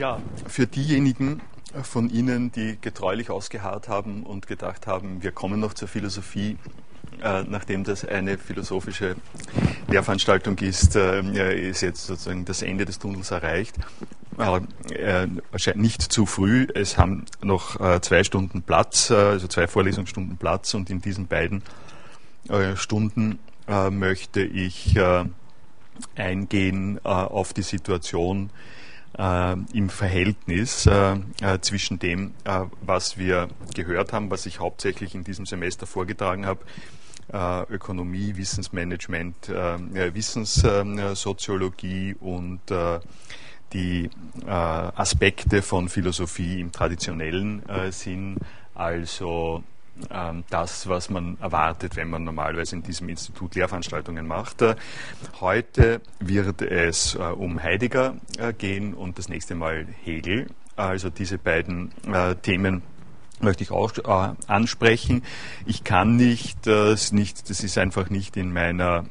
Ja, für diejenigen von Ihnen, die getreulich ausgeharrt haben und gedacht haben, wir kommen noch zur Philosophie, äh, nachdem das eine philosophische Lehrveranstaltung ist, äh, ist jetzt sozusagen das Ende des Tunnels erreicht. Äh, nicht zu früh. Es haben noch äh, zwei Stunden Platz, äh, also zwei Vorlesungsstunden Platz und in diesen beiden äh, Stunden möchte ich eingehen auf die Situation, äh, im Verhältnis äh, äh, zwischen dem, äh, was wir gehört haben, was ich hauptsächlich in diesem Semester vorgetragen habe, äh, Ökonomie, Wissensmanagement, äh, Wissenssoziologie und die Aspekte von Philosophie im traditionellen Sinn, also das, was man erwartet, wenn man normalerweise in diesem Institut Lehrveranstaltungen macht. Äh, heute wird es äh, um Heidegger äh, gehen und das nächste Mal Hegel. Also diese beiden Themen möchte ich auch ansprechen. Ich kann nicht, äh, nicht, das ist einfach nicht in meiner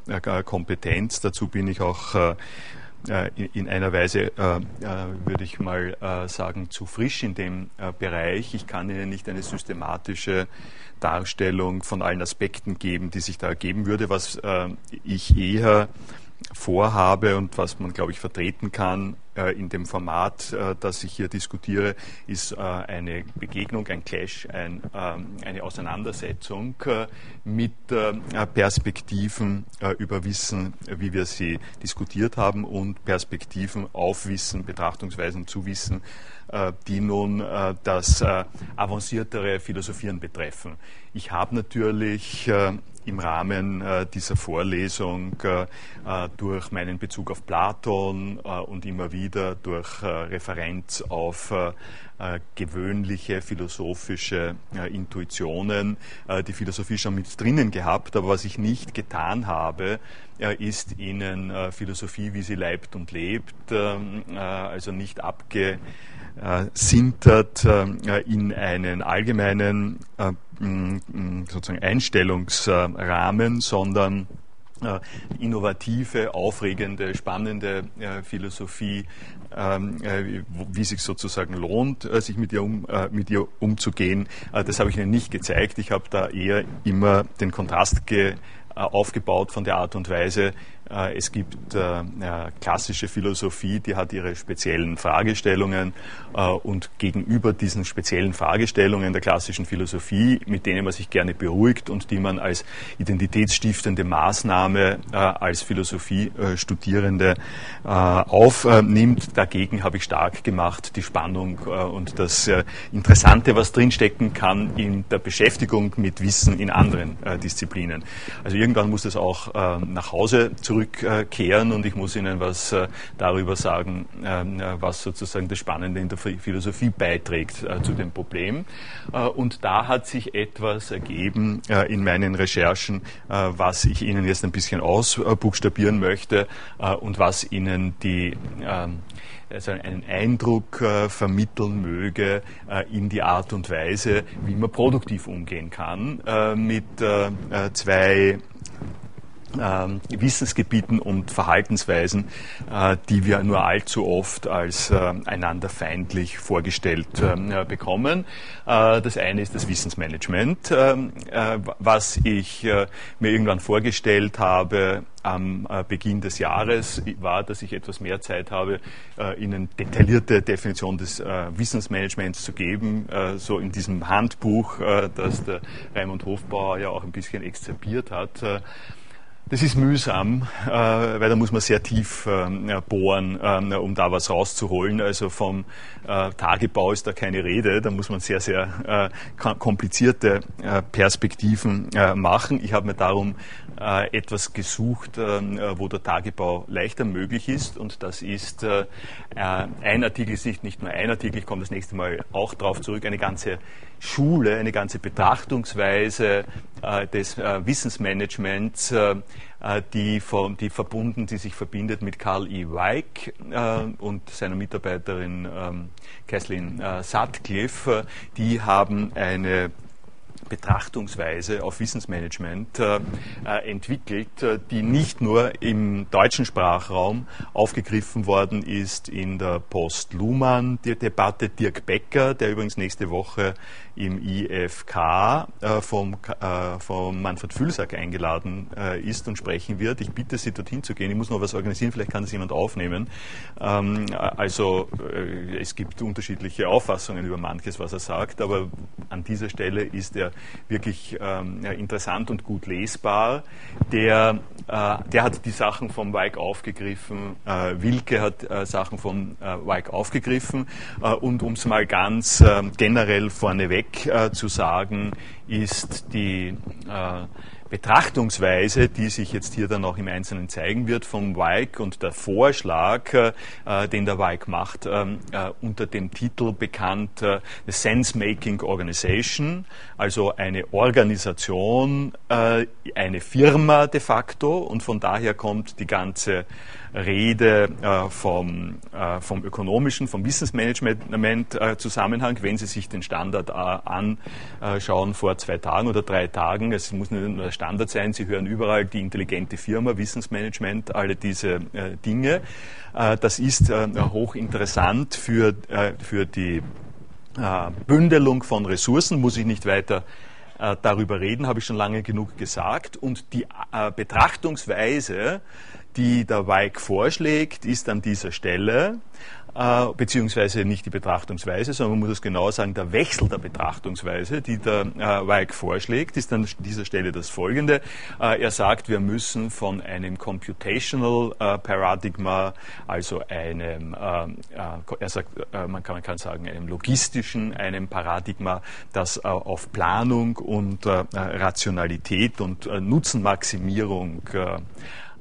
Kompetenz. Dazu bin ich auch in einer Weise, äh, äh, würde ich mal sagen, zu frisch in dem Bereich. Ich kann Ihnen nicht eine systematische Darstellung von allen Aspekten geben, die sich da ergeben würde. Was ich eher vorhabe und was man, glaube ich, vertreten kann äh, in dem Format, äh, das ich hier diskutiere, ist äh, eine Begegnung, ein Clash, ein, ähm, eine Auseinandersetzung äh, mit äh, Perspektiven äh, über Wissen, wie wir sie diskutiert haben, und Perspektiven auf Wissen, Betrachtungsweisen zu Wissen, die nun das avanciertere Philosophieren betreffen. Ich habe natürlich im Rahmen äh, dieser Vorlesung äh, äh, durch meinen Bezug auf Platon und immer wieder durch Referenz auf gewöhnliche philosophische Intuitionen die Philosophie schon mit drinnen gehabt. Aber was ich nicht getan habe, ist Ihnen Philosophie, wie sie leibt und lebt, ähm, also nicht abge sintert in einen allgemeinen sozusagen Einstellungsrahmen, sondern äh, innovative, aufregende, spannende äh, Philosophie, ähm, äh, wie sich sozusagen lohnt, sich mit ihr, um, mit ihr umzugehen. Das habe ich Ihnen nicht gezeigt. Ich habe da eher immer den Kontrast ge aufgebaut von der Art und Weise, es gibt äh, klassische Philosophie, die hat ihre speziellen Fragestellungen äh, und gegenüber diesen speziellen Fragestellungen der klassischen Philosophie, mit denen man sich gerne beruhigt und die man als identitätsstiftende Maßnahme als Philosophiestudierende aufnimmt, dagegen habe ich stark gemacht die Spannung und das Interessante, was drinstecken kann in der Beschäftigung mit Wissen in anderen Disziplinen. Also irgendwann muss das auch nach Hause zurück zurückkehren und ich muss Ihnen was äh, darüber sagen, ähm, äh, was sozusagen das Spannende in der Philosophie beiträgt äh, zu dem Problem. Und da hat sich etwas ergeben in meinen Recherchen, was ich Ihnen jetzt ein bisschen ausbuchstabieren möchte und was Ihnen die ähm, also einen Eindruck äh, vermitteln möge äh, in die Art und Weise, wie man produktiv umgehen kann äh, mit zwei Wissensgebieten und Verhaltensweisen, äh, die wir nur allzu oft als äh, einander feindlich vorgestellt äh, bekommen. Das eine ist das Wissensmanagement, ähm, was ich mir irgendwann vorgestellt habe am Beginn des Jahres, war, dass ich etwas mehr Zeit habe, Ihnen detaillierte Definition des Wissensmanagements zu geben, so in diesem Handbuch, das der Raimund Hofbauer ja auch ein bisschen exzerpiert hat. Das ist mühsam, äh, weil da muss man sehr tief äh, bohren, äh, um da was rauszuholen. Also vom äh, Tagebau ist da keine Rede. Da muss man sehr, sehr äh, komplizierte Perspektiven machen. Ich habe mir darum etwas gesucht, wo der Tagebau leichter möglich ist. Und das ist ein Artikel, ist nicht, nur ein Artikel, ich komme das nächste Mal auch darauf zurück, eine ganze Schule, eine ganze Betrachtungsweise des Wissensmanagements, äh, die, von, die verbunden, die sich verbindet mit Carl E. Weik äh, und seiner Mitarbeiterin ähm, Kathleen äh, Sutcliffe. Die haben eine Betrachtungsweise auf Wissensmanagement äh, äh, entwickelt, äh, die nicht nur im deutschen Sprachraum aufgegriffen worden ist in der Post-Luhmann-Debatte. Dirk Becker, der übrigens nächste Woche im IFK äh, vom, vom Manfred Fülsack eingeladen ist und sprechen wird. Ich bitte Sie, dorthin zu gehen. Ich muss noch was organisieren, vielleicht kann das jemand aufnehmen. Ähm, also es gibt unterschiedliche Auffassungen über manches, was er sagt, aber an dieser Stelle ist er wirklich ähm, interessant und gut lesbar. Der, äh, der hat die Sachen vom Weig aufgegriffen, äh, Wilke hat äh, Sachen vom äh, Weig aufgegriffen äh, und um es mal ganz äh, generell vorneweg zu sagen, ist die Betrachtungsweise, die sich jetzt hier dann auch im Einzelnen zeigen wird vom Weig und der Vorschlag, äh, den der Weig macht, äh, äh, unter dem Titel bekannt äh, The Sense-Making Organization, also eine Organisation, äh, eine Firma de facto. Und von daher kommt die ganze Rede äh, vom, äh, vom ökonomischen, vom Wissensmanagement-Zusammenhang, äh, wenn Sie sich den Standard anschauen vor zwei Tagen oder drei Tagen. Es muss nicht nur der Standard sein, Sie hören überall die intelligente Firma, Wissensmanagement, alle diese Dinge. das ist hochinteressant für, für die Bündelung von Ressourcen, muss ich nicht weiter darüber reden, habe ich schon lange genug gesagt. Und die Betrachtungsweise die der Weig vorschlägt, ist an dieser Stelle, äh, beziehungsweise nicht die Betrachtungsweise, sondern man muss es genau sagen, der Wechsel der Betrachtungsweise, die der äh, Weig vorschlägt, ist an dieser Stelle das folgende. Äh, er sagt, wir müssen von einem Computational äh, Paradigma, also einem, äh, äh, er sagt, man, kann, man kann sagen, einem logistischen, einem Paradigma, das auf Planung und Rationalität und Nutzenmaximierung äh,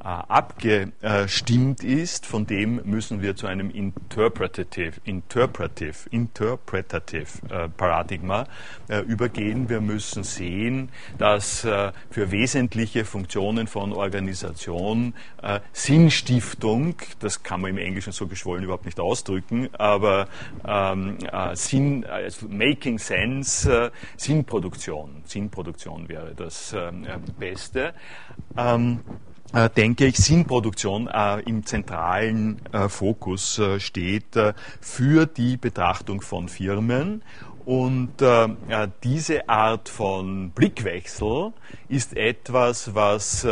abgestimmt ist, von dem müssen wir zu einem Interpretative, Interpretive, Interpretative äh, Paradigma äh, übergehen. Wir müssen sehen, dass für wesentliche Funktionen von Organisation Sinnstiftung, das kann man im Englischen so geschwollen überhaupt nicht ausdrücken, aber ähm, Sinn, also Making Sense, Sinnproduktion, Sinnproduktion wäre das Beste. Ähm, äh, denke ich, Sinnproduktion äh, im zentralen äh, Fokus äh, steht äh, für die Betrachtung von Firmen. Und äh, diese Art von Blickwechsel ist etwas, was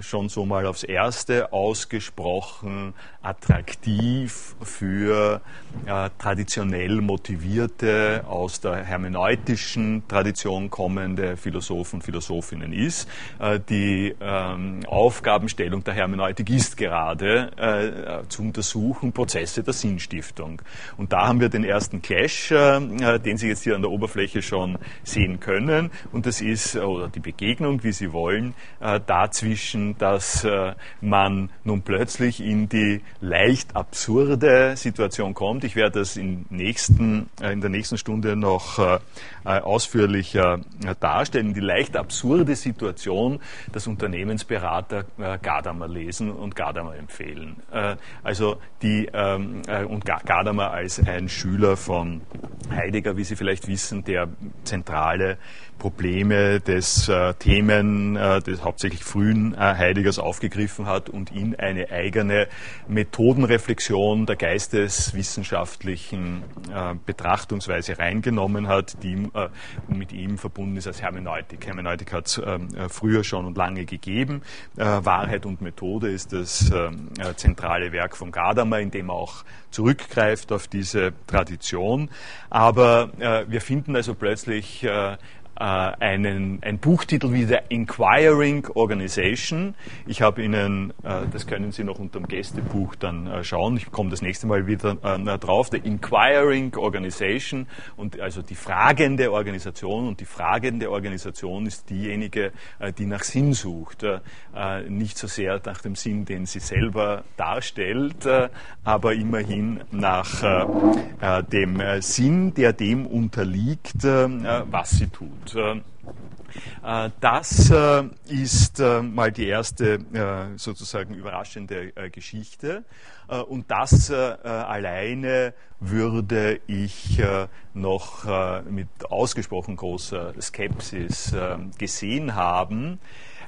schon so mal aufs Erste ausgesprochen attraktiv für äh, traditionell motivierte, aus der hermeneutischen Tradition kommende Philosophen und Philosophinnen ist. Äh, die ähm, Aufgabenstellung der Hermeneutik ist gerade äh, zu untersuchen Prozesse der Sinnstiftung. Und da haben wir den ersten Clash, äh, den Sie jetzt hier an der Oberfläche schon sehen können. Und das ist, oder die Begegnung, wie Sie wollen, äh, dazwischen, dass äh, man nun plötzlich in die leicht absurde Situation kommt. Ich werde das in, nächsten, äh, in der nächsten Stunde noch äh, ausführlicher darstellen. Die leicht absurde Situation, dass Unternehmensberater Gadamer lesen und Gadamer empfehlen. Also die, ähm, und Gadamer als ein Schüler von Heidegger, wie Sie vielleicht wissen, der zentrale Probleme des äh, Themen äh, des hauptsächlich frühen äh, Heideggers aufgegriffen hat und in eine eigene Methodenreflexion der geisteswissenschaftlichen äh, Betrachtungsweise reingenommen hat, die äh, mit ihm verbunden ist als Hermeneutik. Hermeneutik hat es äh, früher schon und lange gegeben. Wahrheit und Methode ist das zentrale Werk von Gadamer, in dem er auch zurückgreift auf diese Tradition. Aber wir finden also plötzlich äh, einen, ein Buchtitel wie The Inquiring Organization. Ich habe Ihnen, äh, das können Sie noch unter dem Gästebuch dann äh, schauen, ich komme das nächste Mal wieder drauf, The Inquiring Organization und also die fragende Organisation und die fragende Organisation ist diejenige, die nach Sinn sucht. Nicht so sehr nach dem Sinn, den sie selber darstellt, aber immerhin nach dem Sinn, der dem unterliegt, was sie tut. Und äh, Äh, das äh, ist äh, mal die erste sozusagen überraschende Geschichte. Und das alleine würde ich noch mit ausgesprochen großer Skepsis gesehen haben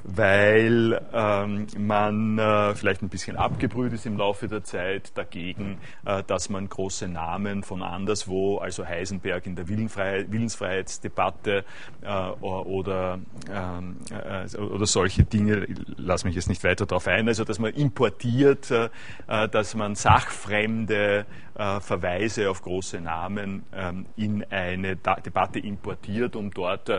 weil ähm, man äh, vielleicht ein bisschen abgebrüht ist im Laufe der Zeit dagegen, äh, dass man große Namen von anderswo, also Heisenberg in der Willensfreiheitsdebatte äh, oder, ähm, äh, oder solche Dinge, lass mich jetzt nicht weiter darauf ein, also dass man importiert, äh, äh, dass man sachfremde Verweise auf große Namen ähm, in eine Debatte importiert, um dort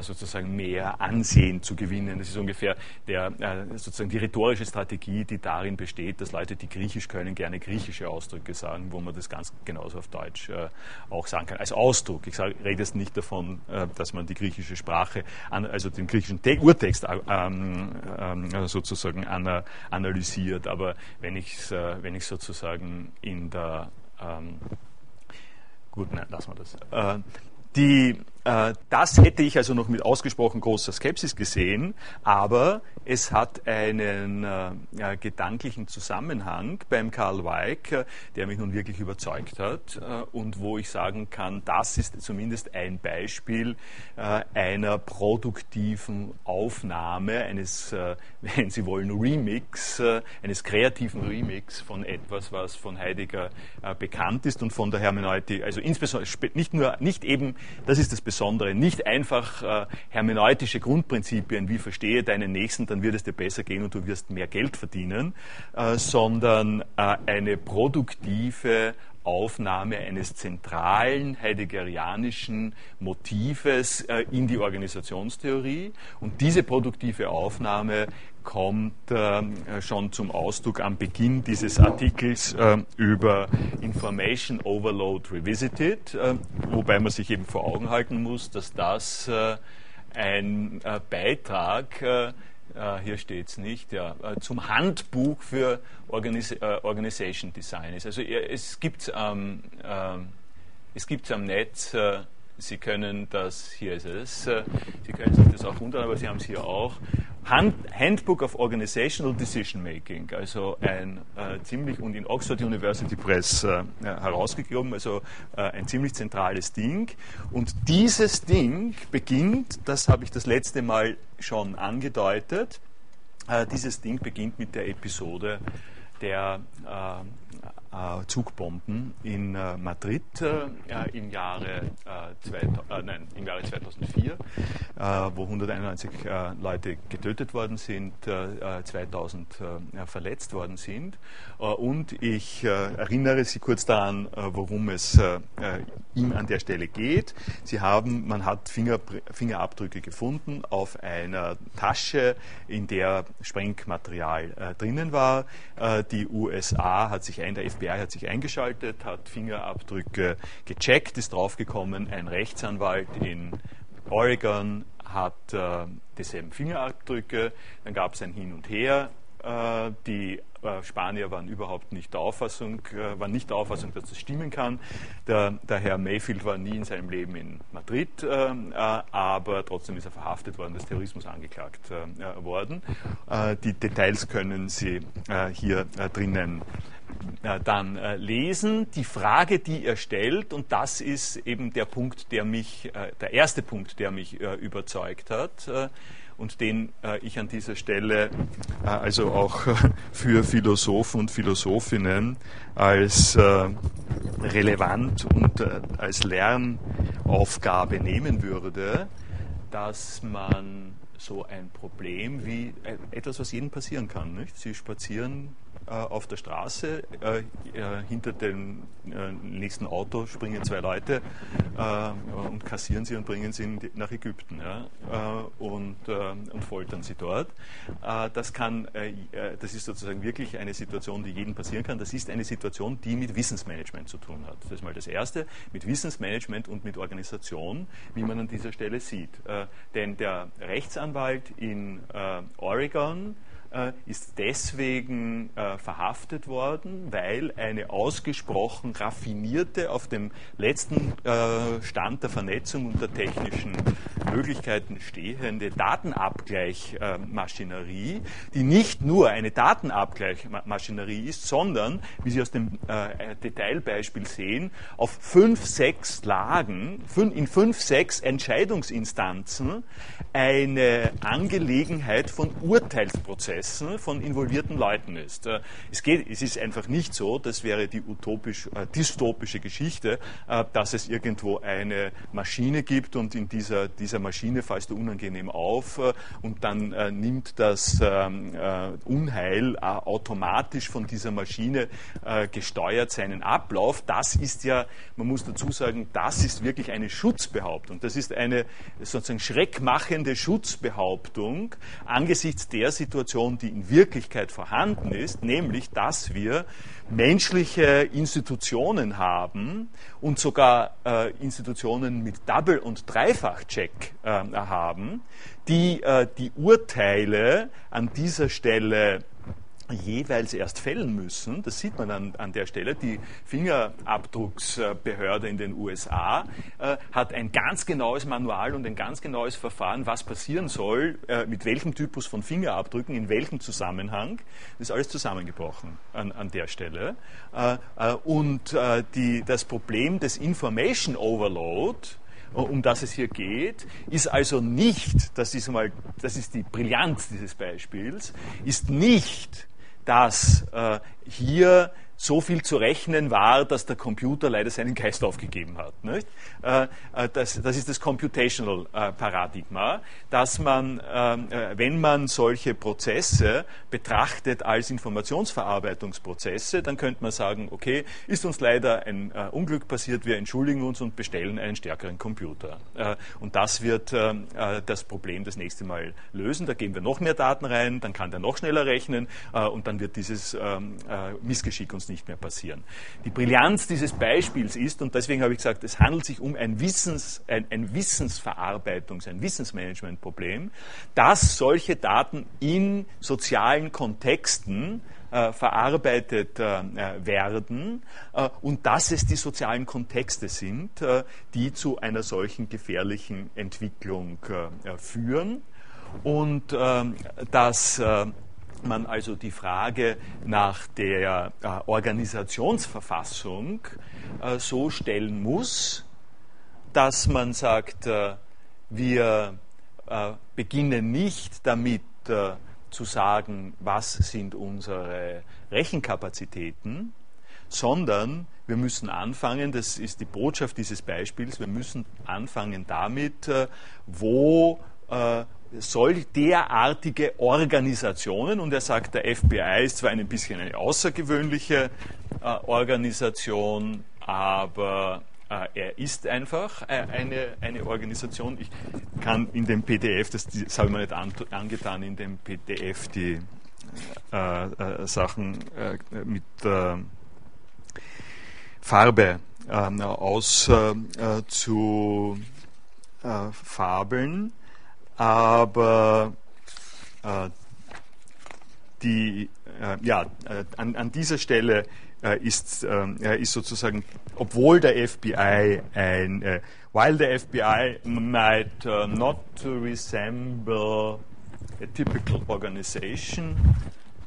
sozusagen mehr Ansehen zu gewinnen. Das ist ungefähr der, äh, sozusagen die rhetorische Strategie, die darin besteht, dass Leute, die Griechisch können, gerne griechische Ausdrücke sagen, wo man das ganz genauso auf Deutsch äh, auch sagen kann. Als Ausdruck. Ich sage, rede jetzt nicht davon, äh, dass man die griechische Sprache, an, also den griechischen Te Urtext äh, ähm, ähm, sozusagen ana, analysiert. Aber wenn ich es äh, wenn ich sozusagen in der ähm, Gut, nein, lassen wir das. Äh, die, äh, das hätte ich also noch mit ausgesprochen großer Skepsis gesehen, aber es hat einen äh, gedanklichen Zusammenhang beim Karl Weig, äh, der mich nun wirklich überzeugt hat äh, und wo ich sagen kann, das ist zumindest ein Beispiel äh, einer produktiven Aufnahme, eines, äh, wenn Sie wollen, Remix, eines kreativen Remix von etwas, was von Heidegger bekannt ist und von der Hermeneutik, also insbesondere nicht nur, nicht eben, das ist das Besondere, nicht einfach hermeneutische Grundprinzipien, wie verstehe deinen Nächsten, dann wird es dir besser gehen und du wirst mehr Geld verdienen, äh, sondern äh, eine produktive Aufnahme eines zentralen heideggerianischen Motives äh, in die Organisationstheorie. Und diese produktive Aufnahme kommt äh, schon zum Ausdruck am Beginn dieses Artikels äh, über Information Overload Revisited, äh, wobei man sich eben vor Augen halten muss, dass das ein Beitrag hier steht es nicht, ja, zum Handbuch für Organis Organization Design ist. Also es gibt ähm, äh, es gibt am Netz, Sie können das, hier ist es, Sie können sich das auch runterladen, aber Sie haben es hier auch. Hand, Handbook of Organizational Decision Making, also ein äh, ziemlich und in Oxford University Press äh, herausgegeben, also äh, ein ziemlich zentrales Ding. Und dieses Ding beginnt, das habe ich das letzte Mal schon angedeutet, äh, dieses Ding beginnt mit der Episode der äh, äh, Zugbomben in äh, Madrid äh, im, Jahre, zwei, nein, im Jahre 2004, wo 191 Leute getötet worden sind, 2000 verletzt worden sind. und ich erinnere Sie kurz daran, worum es ihm an der Stelle geht. Sie haben, man hat Finger, Fingerabdrücke gefunden auf einer Tasche, in der Sprengmaterial drinnen war. die USA hat sich ein, der FBI FBI hat sich eingeschaltet, hat Fingerabdrücke gecheckt, ist draufgekommen, ein Rechtsanwalt in Oregon hat äh, dieselben Fingerabdrücke, dann gab es ein Hin und Her. Äh, die äh, Spanier waren überhaupt nicht der Auffassung, äh, waren nicht der Auffassung, dass das stimmen kann. Der, der Herr Mayfield war nie in seinem Leben in Madrid, äh, aber trotzdem ist er verhaftet worden, des Terrorismus angeklagt worden. die Details können Sie hier drinnen dann lesen. Die Frage, die er stellt, und das ist eben der Punkt, der mich, der erste Punkt, der mich überzeugt hat, und den äh, ich an dieser Stelle äh, also auch äh, für Philosophen und Philosophinnen als äh, relevant und äh, als Lernaufgabe nehmen würde, dass man so ein Problem wie äh, etwas, was jedem passieren kann. Nicht? Sie spazieren äh, auf der Straße. Äh, hinter dem nächsten Auto springen zwei Leute und kassieren sie und bringen sie nach Ägypten und, und foltern sie dort. das, kann, das ist sozusagen wirklich eine Situation, die jedem passieren kann. Das ist eine Situation, die mit Wissensmanagement zu tun hat. Das ist mal das Erste, mit Wissensmanagement und mit Organisation, wie man an dieser Stelle sieht. denn der Rechtsanwalt in Oregon, äh, ist deswegen äh, verhaftet worden, weil eine ausgesprochen raffinierte, auf dem letzten äh, Stand der Vernetzung und der technischen Möglichkeiten stehende Datenabgleichmaschinerie, die nicht nur eine Datenabgleichmaschinerie ist, sondern, wie Sie aus dem äh, Detailbeispiel sehen, auf fünf, sechs Lagen, in fünf, sechs Entscheidungsinstanzen eine Angelegenheit von Urteilsprozessen von involvierten Leuten ist. Äh, es, geht, es ist einfach nicht so, das wäre die utopisch, äh, dystopische Geschichte, äh, dass es irgendwo eine Maschine gibt und in dieser, dieser Maschine fallst du unangenehm auf äh, und dann äh, nimmt das ähm, äh, Unheil automatisch von dieser Maschine gesteuert seinen Ablauf. Das ist ja, man muss dazu sagen, das ist wirklich eine Schutzbehauptung. Das ist eine sozusagen schreckmachende Schutzbehauptung angesichts der Situation, die in Wirklichkeit vorhanden ist, nämlich, dass wir menschliche Institutionen haben und sogar äh, Institutionen mit Double- und Dreifach-Check äh, haben, die äh, die Urteile an dieser Stelle jeweils erst fällen müssen. Das sieht man an, an der Stelle. Die Fingerabdrucksbehörde in den USA äh, hat ein ganz genaues Manual und ein ganz genaues Verfahren, was passieren soll, äh, mit welchem Typus von Fingerabdrücken, in welchem Zusammenhang. Das ist alles zusammengebrochen an, an der Stelle. Äh, äh und äh, die, das Problem des Information Overload, um das es hier geht, ist also nicht, das ist, mal, das ist die Brillanz dieses Beispiels, ist nicht dass äh, hier so viel zu rechnen war, dass der Computer leider seinen Geist aufgegeben hat. Äh, äh das, das, ist das Computational-Paradigma, äh, dass man, ähm, äh, wenn man solche Prozesse betrachtet als Informationsverarbeitungsprozesse, dann könnte man sagen, okay, ist uns leider ein Unglück passiert, wir entschuldigen uns und bestellen einen stärkeren Computer. Und das wird das Problem das nächste Mal lösen. Da geben wir noch mehr Daten rein, dann kann der noch schneller rechnen und dann wird dieses ähm, Missgeschick uns nicht mehr passieren. Die Brillanz dieses Beispiels ist, und deswegen habe ich gesagt, es handelt sich um ein, Wissens, ein, ein Wissensverarbeitungs-, ein Wissensmanagementproblem, dass solche Daten in sozialen Kontexten äh, verarbeitet äh, werden äh, und dass es die sozialen Kontexte sind, äh, die zu einer solchen gefährlichen Entwicklung äh, führen und ähm, dass äh, man also die Frage nach der äh, Organisationsverfassung äh, so stellen muss, dass man sagt, äh, wir äh, beginnen nicht damit äh, zu sagen, was sind unsere Rechenkapazitäten, sondern wir müssen anfangen, das ist die Botschaft dieses Beispiels, wir müssen anfangen damit, äh, wo soll derartige Organisationen, und er sagt, der FBI ist zwar ein bisschen eine außergewöhnliche äh, Organisation, aber äh, er ist einfach äh, eine, eine Organisation. Ich kann in dem PDF, das, das habe ich mir nicht an, angetan, in dem PDF die äh, äh, Sachen äh, mit Farbe ähm, aus zu fabeln aber äh, die, äh, ja, äh, an, an, dieser Stelle äh, ist, äh, ist sozusagen, obwohl der FBI ein, äh, while the FBI might not resemble a typical organization,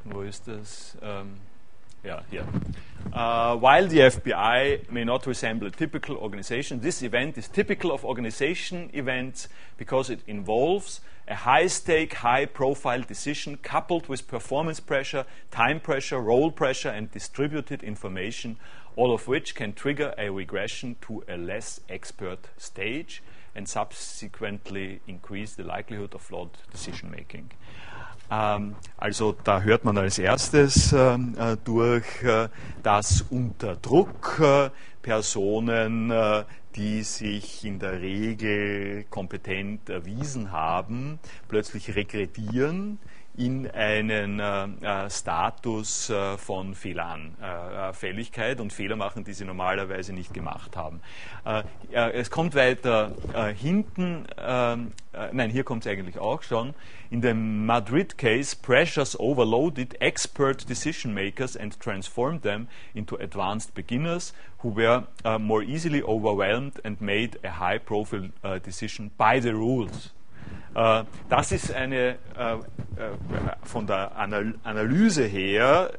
wo ist das? Ähm, yeah. Uh, while the FBI may not resemble a typical organization, this event is typical of organization events because it involves a high stake, high profile decision coupled with performance pressure, time pressure, role pressure, and distributed information, all of which can trigger a regression to a less expert stage and subsequently increase the likelihood of flawed decision making. Ähm, also da hört man als erstes ähm, äh, durch, äh, dass unter Druck äh, Personen, die sich in der Regel kompetent erwiesen haben, plötzlich regredieren in einen äh, Status äh, von Fehleranfälligkeit und Fehler machen, die sie normalerweise nicht gemacht haben. es kommt weiter hinten, ähm, nein, hier kommt es eigentlich auch schon. In dem Madrid case, pressures overloaded expert decision makers and transformed them into advanced beginners who were uh, more easily overwhelmed and made a high profile uh, decision by the rules. Uh, das ist eine, von der Anal Analyse her,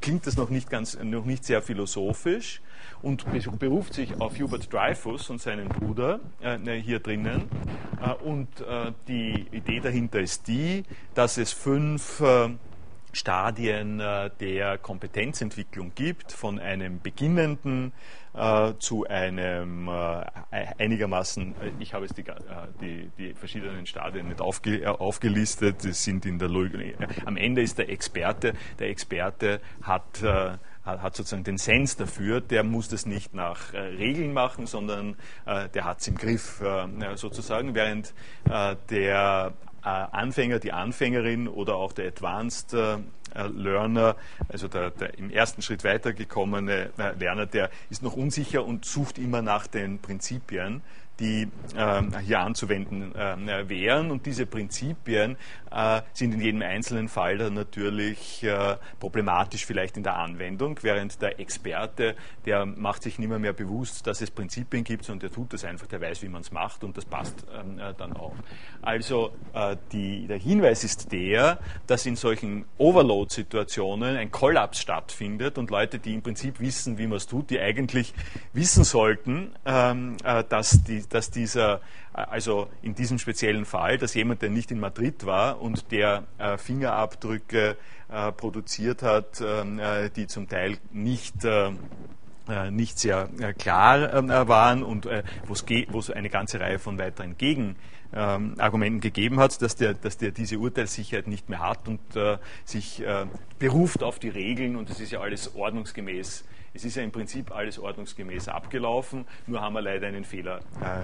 klingt das noch nicht, ganz, noch nicht sehr philosophisch und beruft sich auf Hubert Dreyfus und seinen Bruder äh, hier drinnen. Äh, und äh, die Idee dahinter ist die, dass es fünf Stadien der Kompetenzentwicklung gibt, von einem beginnenden äh, zu einem äh, einigermaßen, ich habe jetzt die, die, die, verschiedenen Stadien nicht aufge, aufgelistet, sind in der Logik, am Ende ist der Experte, der Experte hat hat sozusagen den Sens dafür, der muss das nicht nach äh, Regeln machen, sondern äh, der hat es im Griff äh, sozusagen, während äh, der äh, Anfänger, die Anfängerin oder auch der Advanced äh, Learner, also der, der, im ersten Schritt weitergekommene Lerner, der ist noch unsicher und sucht immer nach den Prinzipien die äh, hier anzuwenden äh, wären. Und diese Prinzipien äh, sind in jedem einzelnen Fall dann natürlich äh, problematisch vielleicht in der Anwendung, während der Experte, der macht sich nicht mehr, mehr bewusst, dass es Prinzipien gibt, sondern der tut das einfach, der weiß, wie man es macht und das passt ähm, äh, dann auch. Also die, der Hinweis ist der, dass in solchen Overload-Situationen ein Kollaps stattfindet und Leute, die im Prinzip wissen, wie man es tut, die eigentlich wissen sollten, ähm, dass die dass dieser, also in diesem speziellen Fall, dass jemand, der nicht in Madrid war und der äh, Fingerabdrücke äh, produziert hat, ähm, die zum Teil nicht nicht sehr klar ähm, waren und wo es eine ganze Reihe von weiteren Gegenargumenten gegeben hat, dass der, dass der diese Urteilssicherheit nicht mehr hat und sich beruft auf die Regeln und es ist ja alles ordnungsgemäß es ist ja im Prinzip alles ordnungsgemäß abgelaufen, nur haben wir leider einen Fehler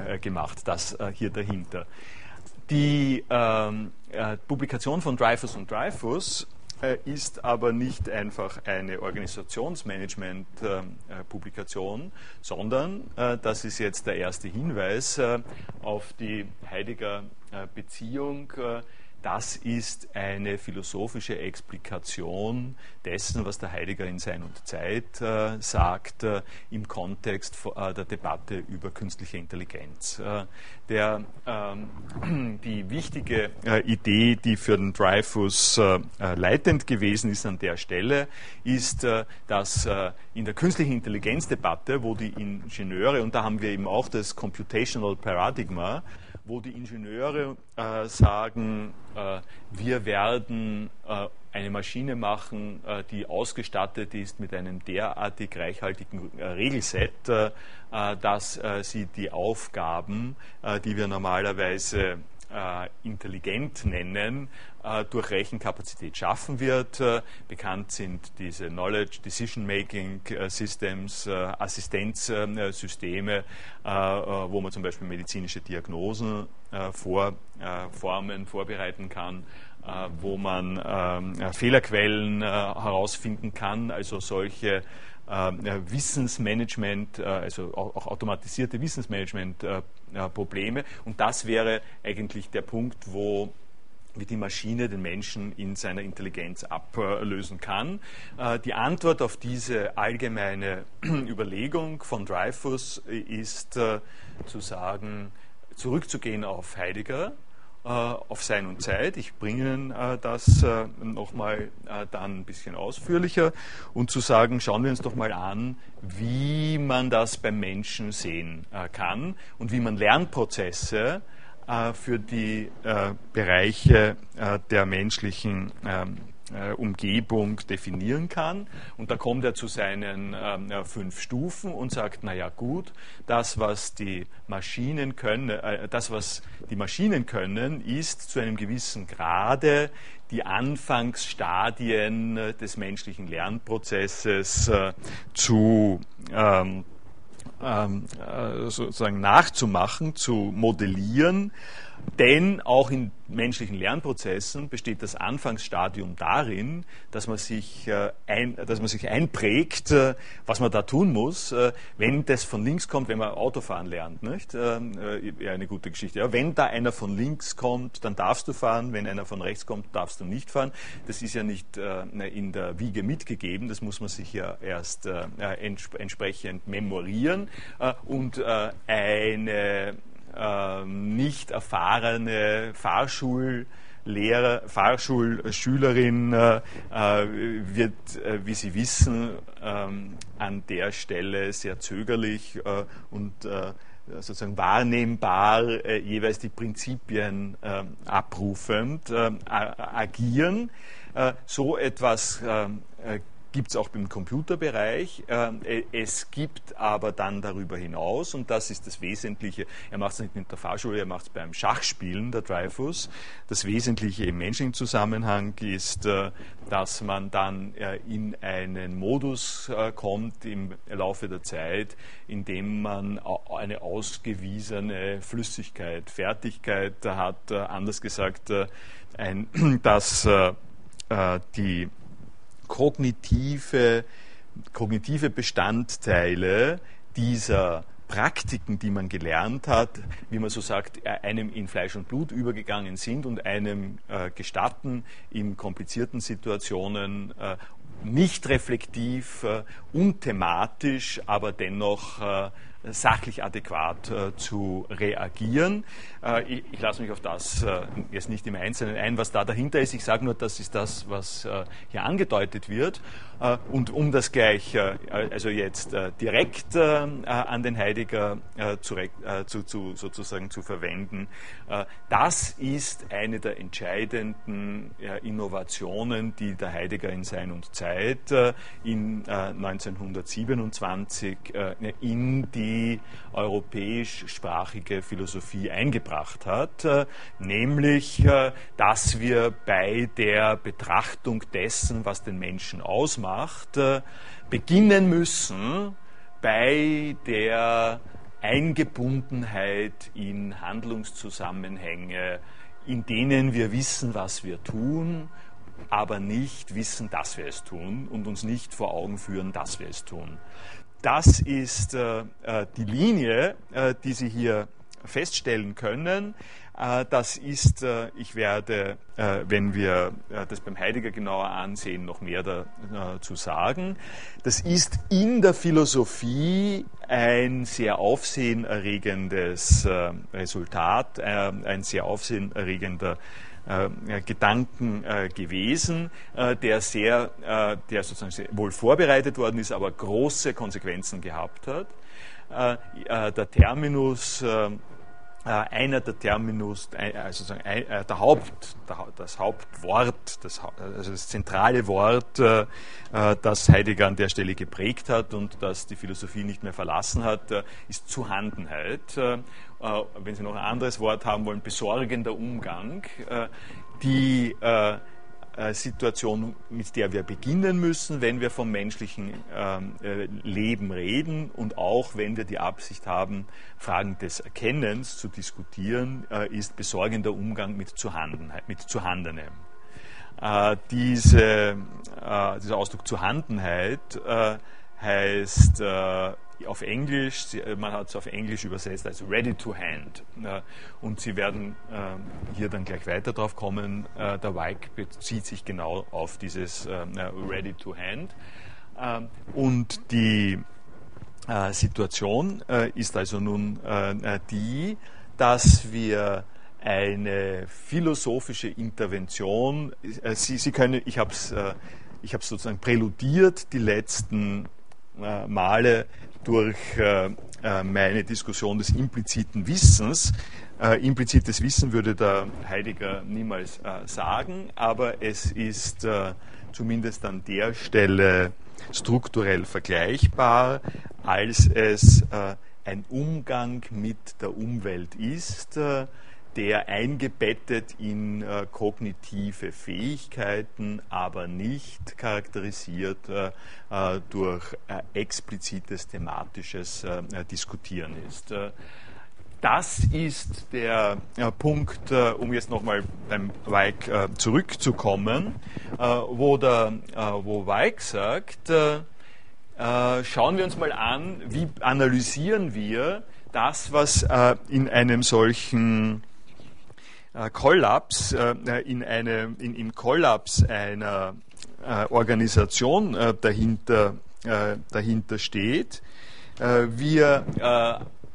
äh, gemacht, das äh, hier dahinter. Die ähm, äh, Publikation von Dreyfus und Dreyfus äh, ist aber nicht einfach eine Organisationsmanagement-Publikation, äh, sondern, äh, das ist jetzt der erste Hinweis auf die Heidegger Beziehung das ist eine philosophische Explikation dessen, was der Heidegger in Sein und Zeit äh, sagt, äh, im Kontext äh, der Debatte über künstliche Intelligenz. Äh, der, ähm, die wichtige äh, Idee, die für den Dreyfus äh, leitend gewesen ist an der Stelle, ist, dass in der künstlichen Intelligenzdebatte, wo die Ingenieure, und da haben wir eben auch das Computational Paradigma, wo die Ingenieure äh, sagen, äh, wir werden äh, eine Maschine machen, äh, die ausgestattet ist mit einem derartig reichhaltigen äh, Regelset, äh, dass sie die Aufgaben, die wir normalerweise intelligent nennen, durch Rechenkapazität schaffen wird. bekannt sind diese Knowledge Decision Making Systems, Assistenzsysteme, wo man zum Beispiel medizinische Diagnosen vorformen, vorbereiten kann äh, wo man ähm, Fehlerquellen äh, herausfinden kann, also solche äh, Wissensmanagement, also auch automatisierte Wissensmanagement-Probleme. Und das wäre eigentlich der Punkt, wo wie die Maschine den Menschen in seiner Intelligenz ablösen kann. Die Antwort auf diese allgemeine Überlegung von Dreyfus ist zu sagen, zurückzugehen auf Heidegger äh, auf Sein und Zeit. Ich bringe Ihnen äh, das äh, nochmal dann ein bisschen ausführlicher und zu sagen, schauen wir uns doch mal an, wie man das beim Menschen sehen kann und wie man Lernprozesse für die Bereiche der menschlichen ähm, äh, Umgebung definieren kann. Und da kommt er zu seinen äh, fünf Stufen und sagt, naja gut, das, was die Maschinen können, äh, das, was die Maschinen können, ist zu einem gewissen Grade die Anfangsstadien äh, des menschlichen Lernprozesses äh, zu ähm, ähm, äh, sozusagen nachzumachen, zu modellieren denn auch in menschlichen Lernprozessen besteht das Anfangsstadium darin, dass man sich, äh, ein, dass man sich einprägt, äh, was man da tun muss, äh, wenn das von links kommt, wenn man Autofahren lernt. Nicht? Ähm, ja, eine gute Geschichte. Ja, wenn da einer von links kommt, dann darfst du fahren. Wenn einer von rechts kommt, darfst du nicht fahren. Das ist ja nicht in der Wiege mitgegeben. Das muss man sich ja erst entsprechend memorieren. Und eine nicht erfahrene Fahrschullehrer, Fahrschulschülerin äh, äh, wird, äh, wie Sie wissen, ähm, an der Stelle sehr zögerlich äh, und äh, sozusagen wahrnehmbar äh, jeweils die Prinzipien abrufend agieren. so etwas gibt es auch im Computerbereich. Ähm, äh, es gibt aber dann darüber hinaus, und das ist das Wesentliche, er macht es nicht mit der Fahrschule, er macht es beim Schachspielen, der Dreyfus. Das Wesentliche im menschlichen Zusammenhang ist, äh, dass man dann äh, in einen Modus kommt im Laufe der Zeit, in dem man eine ausgewiesene Flüssigkeit, Fertigkeit hat, anders gesagt, ein, dass die kognitive, kognitive Bestandteile dieser Praktiken, die man gelernt hat, wie man so sagt, äh, einem in Fleisch und Blut übergegangen sind und einem äh, gestatten, in komplizierten Situationen äh, nicht reflektiv, äh, unthematisch, aber dennoch äh, sachlich adäquat äh, zu reagieren. Äh, ich, ich lasse mich auf das äh, jetzt nicht im Einzelnen ein, was da dahinter ist. Ich sage nur, das ist das, was äh, hier angedeutet wird. Äh, und um das gleich, äh, also jetzt direkt an den Heidegger zu, zu, zu, sozusagen zu verwenden, das ist eine der entscheidenden Innovationen, die der Heidegger in Sein und Zeit in 1927 in die europäischsprachige Philosophie eingebracht hat, äh, nämlich, äh, dass wir bei der Betrachtung dessen, was den Menschen ausmacht, äh, beginnen müssen bei der Eingebundenheit in Handlungszusammenhänge, in denen wir wissen, was wir tun, aber nicht wissen, dass wir es tun und uns nicht vor Augen führen, dass wir es tun. Das ist äh, äh, die Linie, äh, die Sie hier feststellen können. Äh, das ist, äh, ich werde, äh, wenn wir das beim Heidegger genauer ansehen, noch mehr dazu sagen. Das ist in der Philosophie ein sehr aufsehenerregendes Resultat, ein sehr aufsehenerregender Gedanken gewesen, der sehr, der sozusagen sehr wohl vorbereitet worden ist, aber große Konsequenzen gehabt hat. Der Terminus einer der Terminus, also der Haupt, das Hauptwort, das, also das zentrale Wort, das Heidegger an der Stelle geprägt hat und das die Philosophie nicht mehr verlassen hat, ist Zuhandenheit. Äh, wenn Sie noch ein anderes Wort haben wollen, besorgender Umgang, äh, die äh, Situation, mit der wir beginnen müssen, wenn wir vom menschlichen ähm, Leben reden und auch wenn wir die Absicht haben, Fragen des Erkennens zu diskutieren, ist besorgender Umgang mit Zuhandenheit, mit Zuhandenem. Diese, dieser Ausdruck Zuhandenheit heißt auf Englisch, äh, man hat es auf Englisch übersetzt als ready to hand. Und Sie werden äh, hier dann gleich weiter drauf kommen. Äh, der Weig bezieht sich genau auf dieses ready to hand. Und die Situation ist also nun die, dass wir eine philosophische Intervention, Sie, Sie können, ich habe es ich sozusagen präludiert die letzten Male durch äh, äh, meine Diskussion des impliziten Wissens. Äh, implizites Wissen würde der Heidegger niemals sagen, aber es ist zumindest an der Stelle strukturell vergleichbar, als es ein Umgang mit der Umwelt ist, der eingebettet in äh, kognitive Fähigkeiten, aber nicht charakterisiert äh, äh durch äh, explizites thematisches äh, äh, Diskutieren ist. das ist der Punkt, um jetzt nochmal beim Weig zurückzukommen, wo, der, wo Weig sagt, schauen wir uns mal an, wie analysieren wir das, was in einem solchen Kollaps, in einem, in, im Kollaps einer Organisation dahinter, dahinter steht. Wir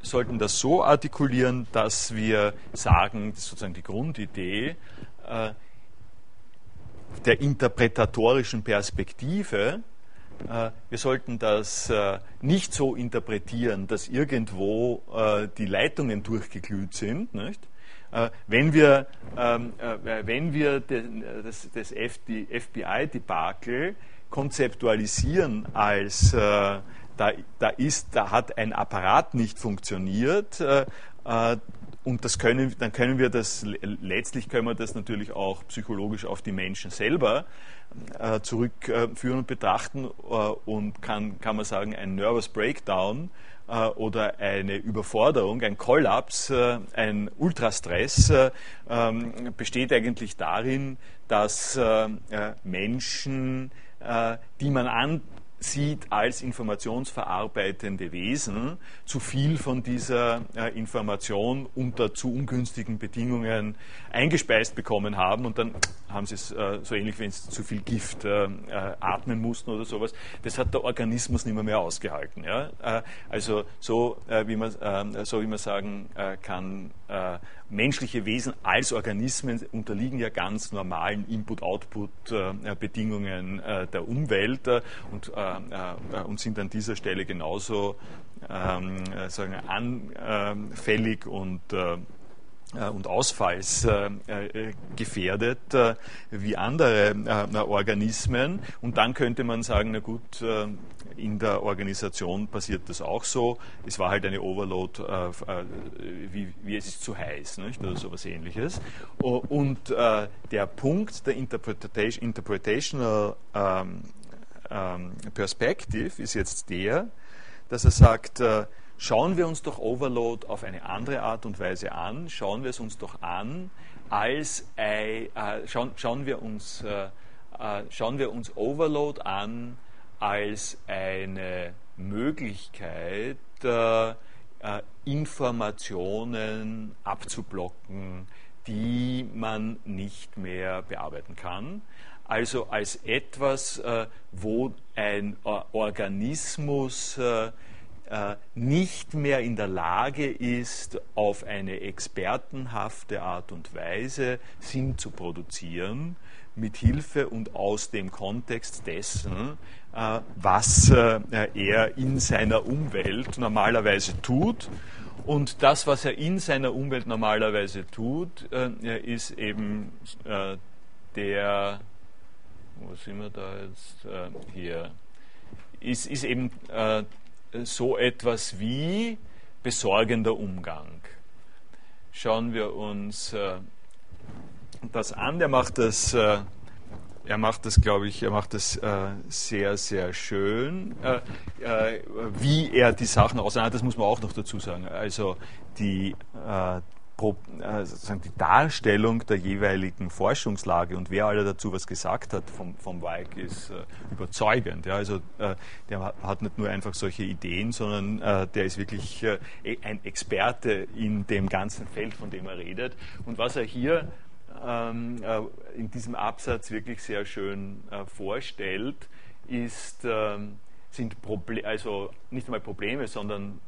sollten das so artikulieren, dass wir sagen, das ist sozusagen die Grundidee äh, der interpretatorischen Perspektive, äh, wir sollten das äh, nicht so interpretieren, dass irgendwo äh, die Leitungen durchgeglüht sind. Nicht? Äh, wenn wir, ähm, äh, wenn wir den, das, das FBI-Debakel konzeptualisieren als da, da, ist, da hat ein Apparat nicht funktioniert. Äh, äh, und das können, dann können wir das, letztlich können wir das natürlich auch psychologisch auf die Menschen selber äh, zurückführen und betrachten und kann, kann man sagen, ein Nervous Breakdown oder eine Überforderung, ein Kollaps, ein Ultrastress ähm, besteht eigentlich darin, dass Menschen, die man an, sieht als informationsverarbeitende Wesen zu viel von dieser äh, Information unter zu ungünstigen Bedingungen eingespeist bekommen haben und dann haben sie es äh, so ähnlich, wenn sie zu viel Gift äh, äh, atmen mussten oder sowas. Das hat der Organismus nicht mehr, mehr ausgehalten. Ja? Äh, also so, äh, wie man, so wie man sagen kann, menschliche Wesen als Organismen unterliegen ja ganz normalen Input-Output-Bedingungen der Umwelt und, und sind an dieser Stelle genauso ähm, sagen, anfällig und äh, und ausfallsgefährdet äh, äh, wie andere Organismen. Und dann könnte man sagen, na gut, in der Organisation passiert das auch so. Es war halt eine Overload, wie, es ist zu heiß nicht? oder sowas ähnliches. Und der Punkt der Interpretation, Interpretational ähm, ähm, Perspective ist jetzt der, dass er sagt, Schauen wir uns doch Overload auf eine andere Art und Weise an. Schauen wir es uns doch an als äh, schauen, schauen, wir uns, äh, äh, schauen wir uns Overload an als eine Möglichkeit, äh, äh, Informationen abzublocken, die man nicht mehr bearbeiten kann. Also als etwas, äh, wo ein Organismus nicht mehr in der Lage ist, auf eine expertenhafte Art und Weise Sinn zu produzieren, mit Hilfe und aus dem Kontext dessen, äh, was äh, er in seiner Umwelt normalerweise tut. Und das, was er in seiner Umwelt normalerweise tut, ist eben der, wo sind wir da jetzt, hier, ist, ist eben so etwas wie besorgender Umgang. Schauen wir uns äh, das an. Der macht das, äh, er macht das, glaube ich, er macht das äh, sehr, sehr schön, äh, äh, wie er die Sachen auseinander. Das muss man auch noch dazu sagen. Also die äh, sozusagen die Darstellung der jeweiligen Forschungslage und wer alle dazu was gesagt hat vom, vom Weig ist äh, überzeugend. Ja, also äh, der hat nicht nur einfach solche Ideen, sondern äh, der ist wirklich äh, e, ein Experte in dem ganzen Feld, von dem er redet. Und was er hier ähm, äh, in diesem Absatz wirklich sehr schön vorstellt, ist, ähm, sind Proble also nicht einmal Probleme, sondern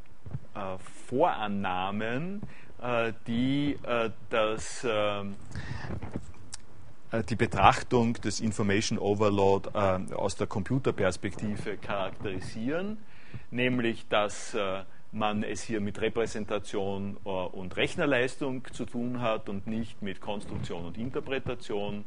Vorannahmen, äh, die äh, das ähm, äh, die Betrachtung des Information Overload aus der Computerperspektive charakterisieren, nämlich dass man es hier mit Repräsentation und Rechnerleistung zu tun hat und nicht mit Konstruktion und Interpretation,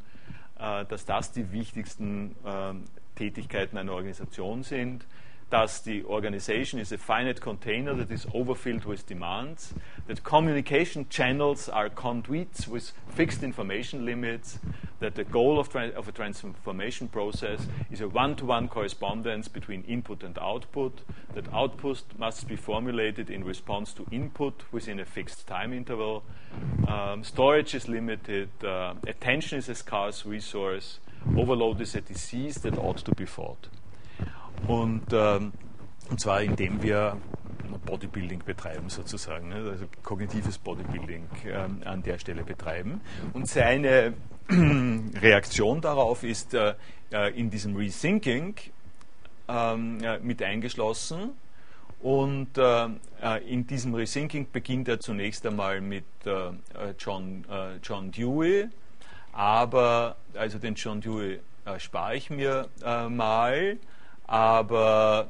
dass das die wichtigsten ähm, Tätigkeiten einer Organisation sind dass the organization is a finite container that is overfilled with demands, that communication channels are conduits with fixed information limits, that the goal of, of a transformation process is a one-to-one correspondence between input and output, that output must be formulated in response to input within a fixed time interval, um, storage is limited, uh, attention is a scarce resource, overload is a disease that ought to be fought. Und, ähm, und zwar indem wir Bodybuilding betreiben sozusagen, ne? also kognitives Bodybuilding ähm, an der Stelle betreiben. Und seine Reaktion darauf ist äh, äh, in diesem Rethinking ähm, mit eingeschlossen. Und äh, äh, in diesem Rethinking beginnt er zunächst einmal mit äh, äh, John, John Dewey, aber also den John Dewey spare ich mir mal, aber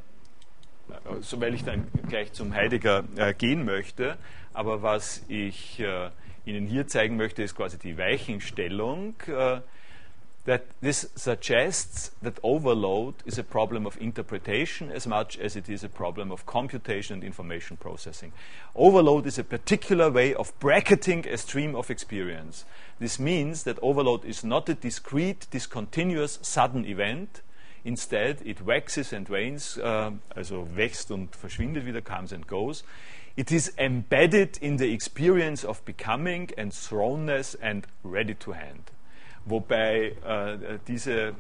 äh, so weil ich dann gleich zum Heidegger äh, gehen möchte. Aber was ich äh, Ihnen hier zeigen möchte, ist quasi die Weichenstellung. Äh, that this suggests that overload is a problem of interpretation as much as it is a problem of computation and information processing. Overload is a particular way of bracketing a stream of experience. This means that overload is not a discrete, discontinuous, sudden event, Instead, it waxes and wanes, uh, also wächst und verschwindet wieder, comes and goes. It is embedded in the experience of becoming and thrownness and ready to hand. Wobei äh, diese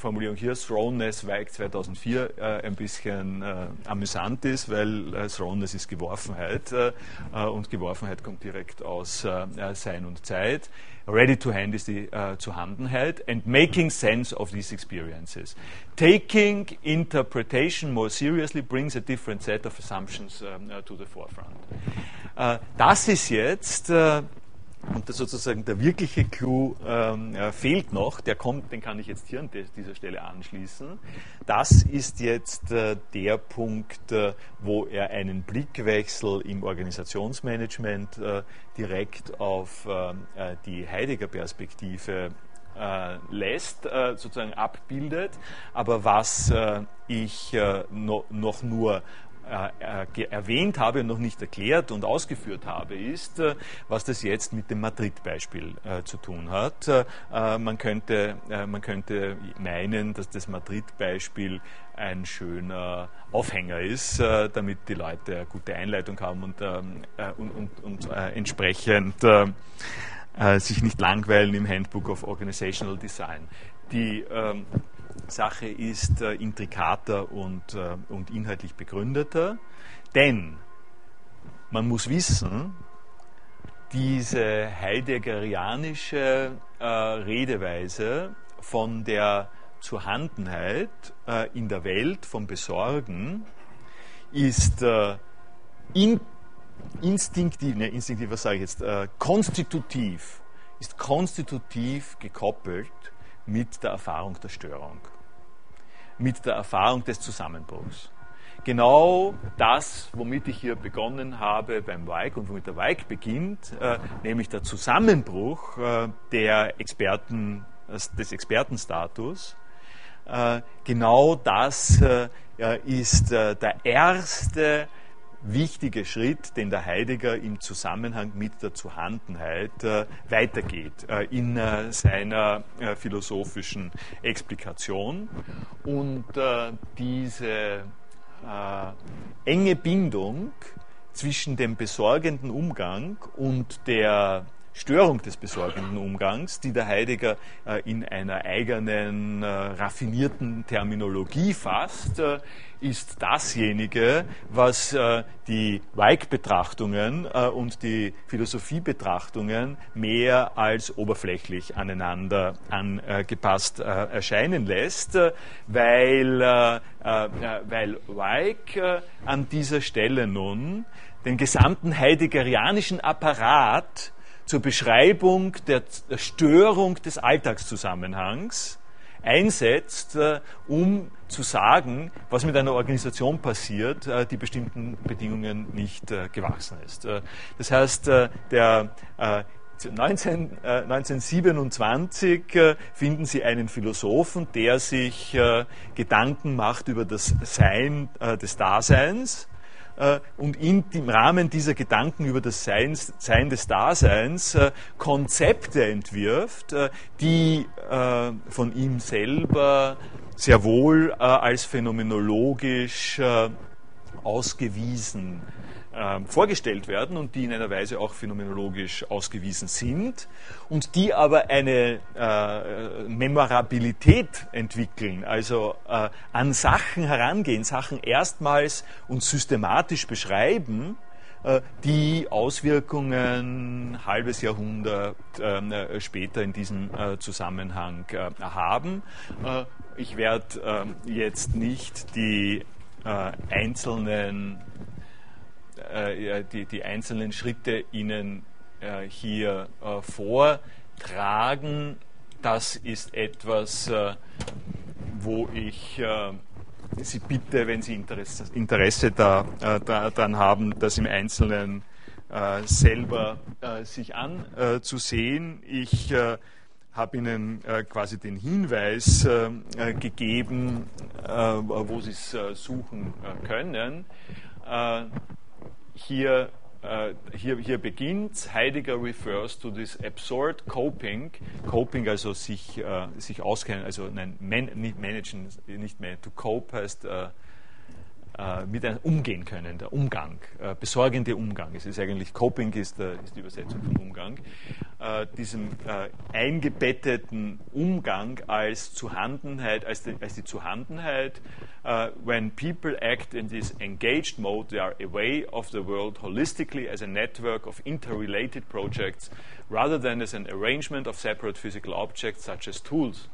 Formulierung hier, Thrownness Weig 2004, äh, ein bisschen äh, amüsant ist, weil äh, Thrownness ist Geworfenheit äh, äh, und Geworfenheit kommt direkt aus Sein und Zeit. Ready to hand ist die äh, Zuhandenheit and making sense of these experiences. Taking interpretation more seriously brings a different set of assumptions um, uh, to the forefront. Uh, das ist jetzt uh, und das sozusagen der wirkliche Clou ähm, äh, fehlt noch, der kommt, den kann ich jetzt hier an dieser Stelle anschließen. Das ist jetzt äh, der Punkt, äh, wo er einen Blickwechsel im Organisationsmanagement äh, direkt auf ähm, äh, die Heidegger-Perspektive äh, lässt, sozusagen abbildet. Aber was ich no, noch nur äh, äh erwähnt habe und noch nicht erklärt und ausgeführt habe, ist, äh, was das jetzt mit dem Madrid-Beispiel äh, zu tun hat. Äh, man, könnte, man könnte meinen, dass das Madrid-Beispiel ein schöner Aufhänger ist, damit die Leute eine gute Einleitung haben und, ähm, und, und, und entsprechend sich nicht langweilen im Handbook of Organizational Design. Die ähm, Sache ist äh, intrikater und, äh, und inhaltlich begründeter, denn man muss wissen, diese heideggerianische äh, Redeweise von der Zuhandenheit äh, in der Welt, vom Besorgen, ist äh, in, instinktiv, ne, instinktiv, was sage ich jetzt, äh, konstitutiv, ist konstitutiv gekoppelt mit der Erfahrung der Störung, mit der Erfahrung des Zusammenbruchs. Genau das, womit ich hier begonnen habe beim Weig und womit der Weig beginnt, äh, nämlich der Zusammenbruch äh, der Experten, des Expertenstatus, äh, genau das äh, ist äh, der erste wichtige Schritt, den der Heidegger im Zusammenhang mit der Zuhandenheit äh, weitergeht äh, in äh, seiner äh, philosophischen Explikation. Und äh, diese äh, enge Bindung zwischen dem besorgenden Umgang und der Störung des besorgenden Umgangs, die der Heidegger äh, in einer eigenen, äh, raffinierten Terminologie fasst, äh, ist dasjenige, was die Weig-Betrachtungen äh, und die Philosophie-Betrachtungen mehr als oberflächlich aneinander angepasst erscheinen lässt, weil, weil Weig an dieser Stelle nun den gesamten heideggerianischen Apparat zur Beschreibung der Störung des Alltagszusammenhangs einsetzt, äh, um zu sagen, was mit einer Organisation passiert, äh, die bestimmten Bedingungen nicht äh, gewachsen ist. Das heißt, der 19, 1927 finden Sie einen Philosophen, der sich Gedanken macht über das Sein des Daseins und in, im Rahmen dieser Gedanken über das Sein, Sein des Daseins Konzepte entwirft, die von ihm selber sehr wohl als phänomenologisch ausgewiesen äh, vorgestellt werden und die in einer Weise auch phänomenologisch ausgewiesen sind und die aber eine äh, Memorabilität entwickeln, also äh, an Sachen herangehen, Sachen erstmals und systematisch beschreiben, äh, die Auswirkungen ein halbes Jahrhundert äh, später in diesem äh, Zusammenhang haben. Ich werde jetzt nicht die einzelnen äh, die, die, einzelnen Schritte Ihnen äh, hier äh, vortragen. Das ist etwas, äh, wo ich äh, Sie bitte, wenn Sie Interesse, Interesse da, äh, daran haben, das im Einzelnen selber sich anzusehen. Ich habe Ihnen äh, quasi den Hinweis äh, gegeben, äh, wo Sie es suchen können hier, äh, hier, hier beginnt. Heidegger refers to this absurd coping. Coping, also sich, äh, sich auskennen, also nein, man, nicht managen, nicht mehr. To cope heißt äh, äh, einem umgehen können, der Umgang, äh, besorgende Umgang. Es ist eigentlich Coping ist, äh, ist die Übersetzung von Umgang. Äh, diesem äh, eingebetteten Umgang als Zuhandenheit, als die, als die Zuhandenheit. Uh, when people act in this engaged mode, they are away of the world holistically as a network of interrelated projects rather than as an arrangement of separate physical objects such as tools.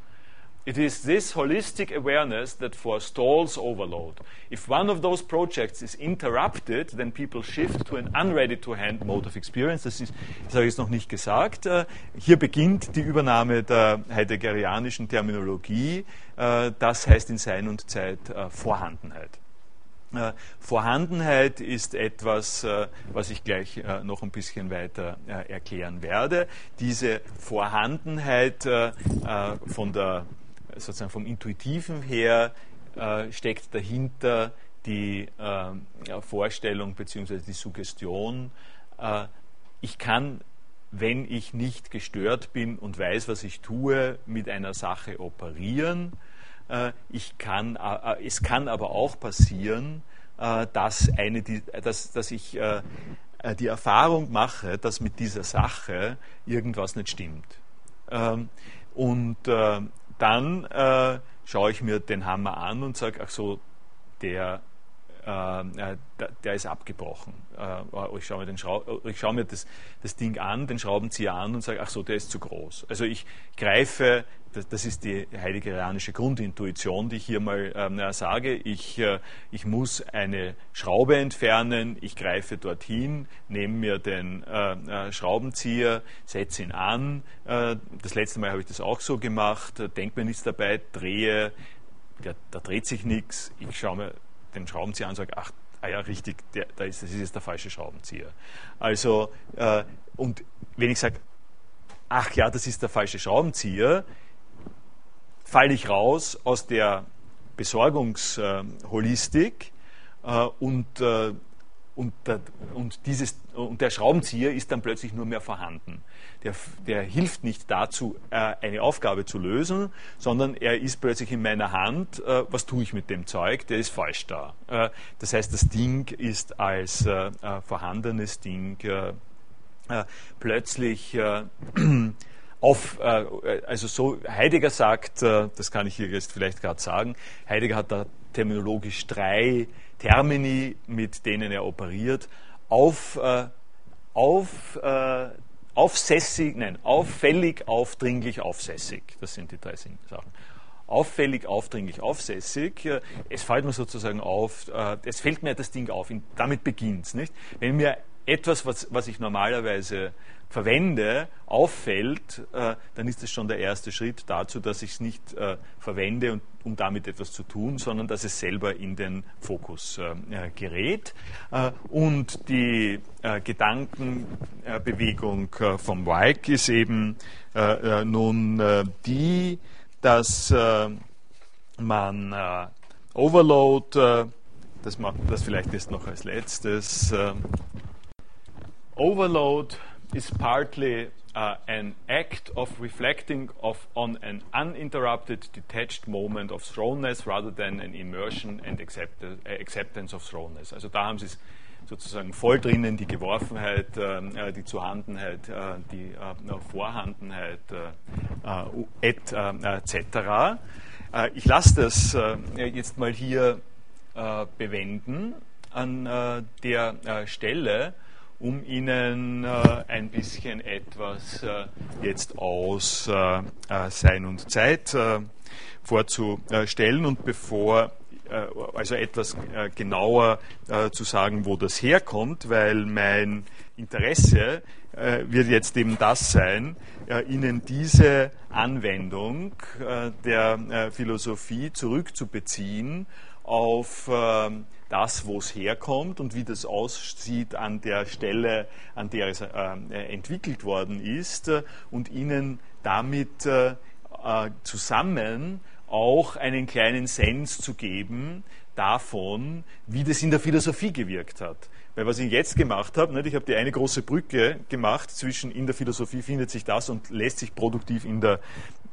It is this holistic awareness that forestalls overload. If one of those projects is interrupted, then people shift to an unready to hand mode of experience. Das, ist, das habe ich jetzt noch nicht gesagt. Äh, hier beginnt die Übernahme der heideggerianischen Terminologie. Äh, das heißt in Sein und Zeit äh, Vorhandenheit. Vorhandenheit ist etwas, was ich gleich noch ein bisschen weiter erklären werde. Diese Vorhandenheit von der sozusagen vom Intuitiven her äh, steckt dahinter die äh, Vorstellung bzw. die Suggestion, äh, ich kann, wenn ich nicht gestört bin und weiß, was ich tue, mit einer Sache operieren. Äh, ich kann, äh, äh, es kann aber auch passieren, dass, eine, dass, dass ich die Erfahrung mache, dass mit dieser Sache irgendwas nicht stimmt. Ähm, und dann äh, schaue ich mir den Hammer an und sage, ach so, der, äh, äh der ist abgebrochen. Äh, ich schaue mir, den ich schaue mir das, das, Ding an, den Schraubenzieher an und sage, ach so, der ist zu groß. Also ich greife das, das ist die heideggerianische Grundintuition, die ich hier mal ähm, sage. Ich, äh, ich muss eine Schraube entfernen, ich greife dorthin, nehme mir den äh, äh Schraubenzieher, setze ihn an. Äh, das letzte Mal habe ich das auch so gemacht, äh, denke mir nichts dabei, drehe, der, da dreht sich nichts, ich schaue mir den Schraubenzieher an und sage, ach, ah ja, richtig, der, da ist, das ist jetzt der falsche Schraubenzieher. Also, äh, und wenn ich sage, ach ja, das ist der falsche Schraubenzieher, falle ich raus aus der Besorgungsholistik äh, und, äh, und, der, und, und der Schraubenzieher ist dann plötzlich nur mehr vorhanden. Der, der hilft nicht dazu, äh, eine Aufgabe zu lösen, sondern er ist plötzlich in meiner Hand. Äh, was tue ich mit dem Zeug? Der ist falsch da. Äh, das heißt, das Ding ist als vorhandenes Ding plötzlich auf, also so Heidegger sagt, das kann ich hier jetzt vielleicht gerade sagen, Heidegger hat da terminologisch drei Termini, mit denen er operiert, auf, auf, aufsässig, nein, auffällig, aufdringlich, aufsässig. Das sind die drei Sachen. Auffällig, aufdringlich, aufsässig. Äh, es fällt mir sozusagen auf, äh, es fällt mir das Ding auf, damit beginnt es? Wenn mir etwas, was, was ich normalerweise verwende, auffällt, äh, dann ist das schon der erste Schritt dazu, dass ich es nicht äh, verwende, und, um damit etwas zu tun, sondern dass es selber in den Fokus äh, äh gerät. Äh, und die äh, Gedankenbewegung vom Weig ist eben nun die, dass man Overload das, das vielleicht jetzt noch als letztes. Overload is partly uh, an act of reflecting of, on an uninterrupted, detached moment of thrownness rather than an immersion and acceptance of thrownness. Also da haben Sie es sozusagen voll drinnen, die Geworfenheit, äh, die Zuhandenheit, äh, die äh, Vorhandenheit et, etc. ich lasse das jetzt mal hier bewenden an der Stelle, um Ihnen ein bisschen etwas jetzt aus Sein und Zeit vorzustellen. Und bevor äh, also etwas äh, genauer äh, zu sagen, wo das herkommt, weil mein Interesse wird jetzt eben das sein, Ihnen diese Anwendung der Philosophie zurückzubeziehen auf das, wo es herkommt und wie das aussieht an der Stelle, an der es entwickelt worden ist und Ihnen damit zusammen auch einen kleinen Sens zu geben davon, wie das in der Philosophie gewirkt hat. Weil was ich jetzt gemacht habe, ich habe die eine große Brücke gemacht zwischen in der Philosophie findet sich das und lässt sich produktiv in der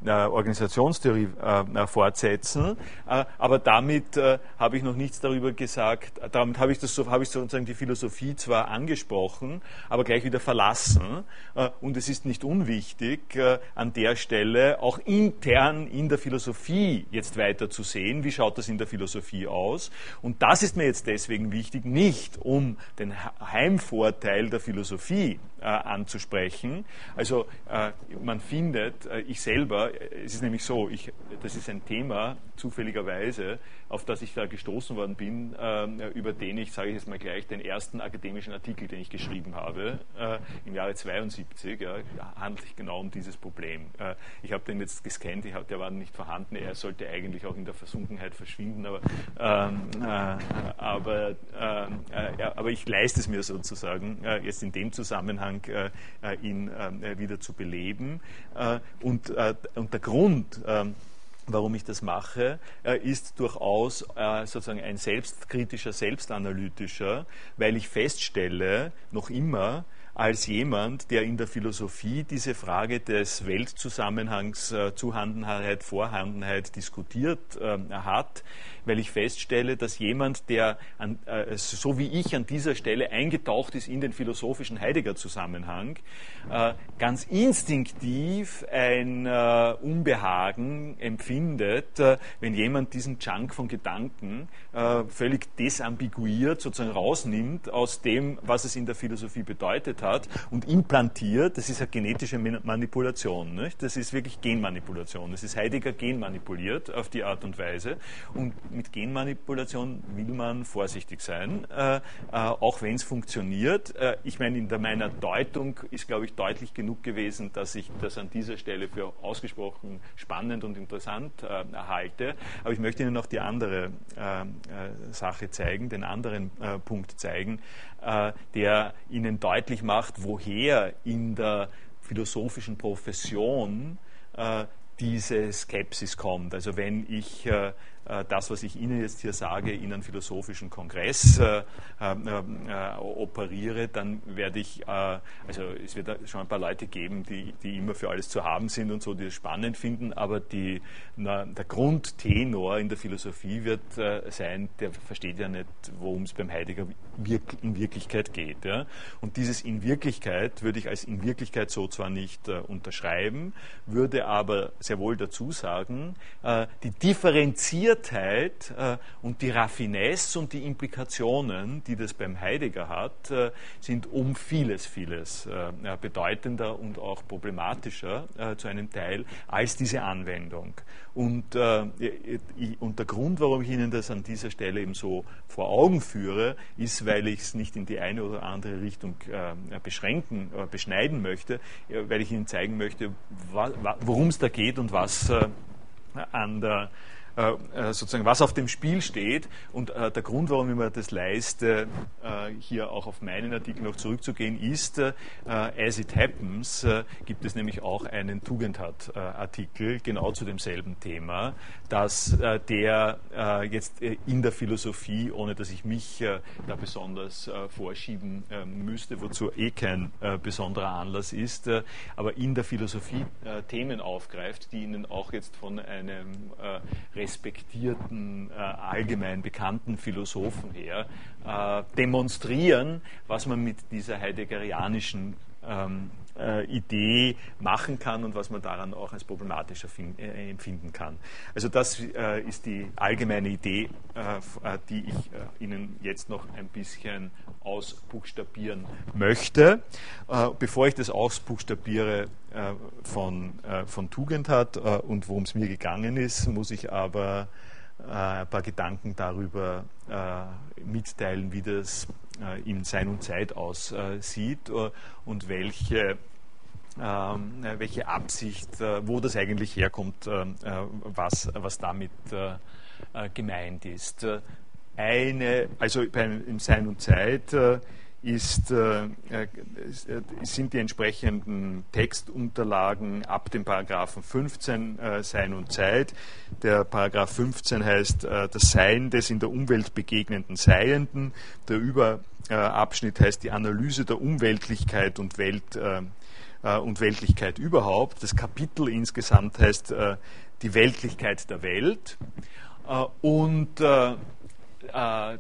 äh, Organisationstheorie äh, fortsetzen. Äh, aber damit äh, habe ich noch nichts darüber gesagt. Damit habe ich, das so, habe ich sozusagen die Philosophie zwar angesprochen, aber gleich wieder verlassen. Äh, und es ist nicht unwichtig, äh, an der Stelle auch intern in der Philosophie jetzt weiter zu sehen. Wie schaut das in der Philosophie aus? Und das ist mir jetzt deswegen wichtig, nicht um den Heimvorteil der Philosophie anzusprechen. Also man findet, ich selber es ist nämlich so, ich, das ist ein Thema, zufälligerweise, auf das ich da gestoßen worden bin, äh, über den ich, sage ich jetzt mal gleich, den ersten akademischen Artikel, den ich geschrieben habe, äh, im Jahre 72, ja, handelt sich genau um dieses Problem. Äh, ich habe den jetzt gescannt, hab, der war nicht vorhanden, er sollte eigentlich auch in der Versunkenheit verschwinden, aber, ähm, äh, aber, ähm, äh, aber ich leiste es mir sozusagen, äh, jetzt in dem Zusammenhang ihn wieder zu beleben. und, und der Grund, ähm, warum ich das mache, äh, ist durchaus äh, sozusagen ein selbstkritischer, selbstanalytischer, weil ich feststelle, noch immer, als jemand, der in der Philosophie diese Frage des Weltzusammenhangs, äh, Zuhandenheit, Vorhandenheit diskutiert äh, hat, weil ich feststelle, dass jemand, der an, äh, so wie ich an dieser Stelle eingetaucht ist in den philosophischen Heidegger-Zusammenhang, äh, ganz instinktiv ein äh, Unbehagen empfindet, äh, wenn jemand diesen Chunk von Gedanken völlig desambiguiert sozusagen rausnimmt aus dem, was es in der Philosophie bedeutet hat und implantiert, das ist eine genetische Manipulation, nicht? das ist wirklich Genmanipulation, das ist Heidegger genmanipuliert auf die Art und Weise und mit Genmanipulation will man vorsichtig sein, äh, äh, auch wenn es funktioniert. Äh, ich meine, in der, meiner Deutung ist, glaube ich, deutlich genug gewesen, dass ich das an dieser Stelle für ausgesprochen spannend und interessant äh, halte. Aber ich möchte Ihnen noch die andere äh, äh, Sache zeigen, den anderen Punkt zeigen, der Ihnen deutlich macht, woher in der philosophischen Profession diese Skepsis kommt. Also wenn ich äh, äh, das, was ich Ihnen jetzt hier sage, in einem philosophischen Kongress äh, äh, operiere, dann werde ich, äh, also es wird schon ein paar Leute geben, die, die immer für alles zu haben sind und so, die es spannend finden, aber die, na, der Grundtenor in der Philosophie wird äh, sein, der versteht ja nicht, worum es beim Heidegger wirk in Wirklichkeit geht. Ja? Und dieses in Wirklichkeit würde ich als in Wirklichkeit so zwar nicht äh, unterschreiben, würde aber sehr wohl dazu sagen, die differenzierte Fundiertheit äh, und die Raffinesse und die Implikationen, die das beim Heidegger hat, äh, sind um vieles, vieles äh, bedeutender und auch problematischer zu einem Teil als diese Anwendung. Und, und der Grund, warum ich Ihnen das an dieser Stelle eben so vor Augen führe, ist, weil ich es nicht in die eine oder andere Richtung beschränken, beschneiden möchte, weil ich Ihnen zeigen möchte, worum es da geht und was an der sozusagen was auf dem Spiel steht. Und der Grund, warum ich mir das leiste, hier auch auf meinen Artikel noch zurückzugehen, ist, as it happens, gibt es nämlich auch einen Tugendhat-Artikel genau zu demselben Thema, dass der jetzt in der Philosophie, ohne dass ich mich da besonders vorschieben müsste, wozu eh kein besonderer Anlass ist, aber in der Philosophie Themen aufgreift, die Ihnen auch jetzt von einem äh, respektierten, äh, allgemein bekannten Philosophen her äh, demonstrieren, was man mit dieser heideggerianischen ähm, äh, Idee machen kann und was man daran auch als problematischer äh, empfinden kann. Also das äh, ist die allgemeine Idee, äh, die ich äh, Ihnen jetzt noch ein bisschen ausbuchstabieren möchte. Äh, bevor ich das ausbuchstabiere von, von Tugendhat und worum es mir gegangen ist, muss ich aber ein paar Gedanken darüber mitteilen, wie das in Sein und Zeit aussieht und welche ähm, welche Absicht, äh, wo das eigentlich herkommt, äh, was, was damit äh, gemeint ist. Eine, also im Sein und Zeit ist, sind die entsprechenden Textunterlagen ab dem Paragraphen 15 Sein und Zeit. Der Paragraph 15 heißt das Sein des in der Umwelt begegnenden Seienden. Der Überabschnitt heißt die Analyse der Umweltlichkeit und Welt äh, und Weltlichkeit überhaupt. Das Kapitel insgesamt heißt äh, die Weltlichkeit der Welt. Äh, und, äh, äh,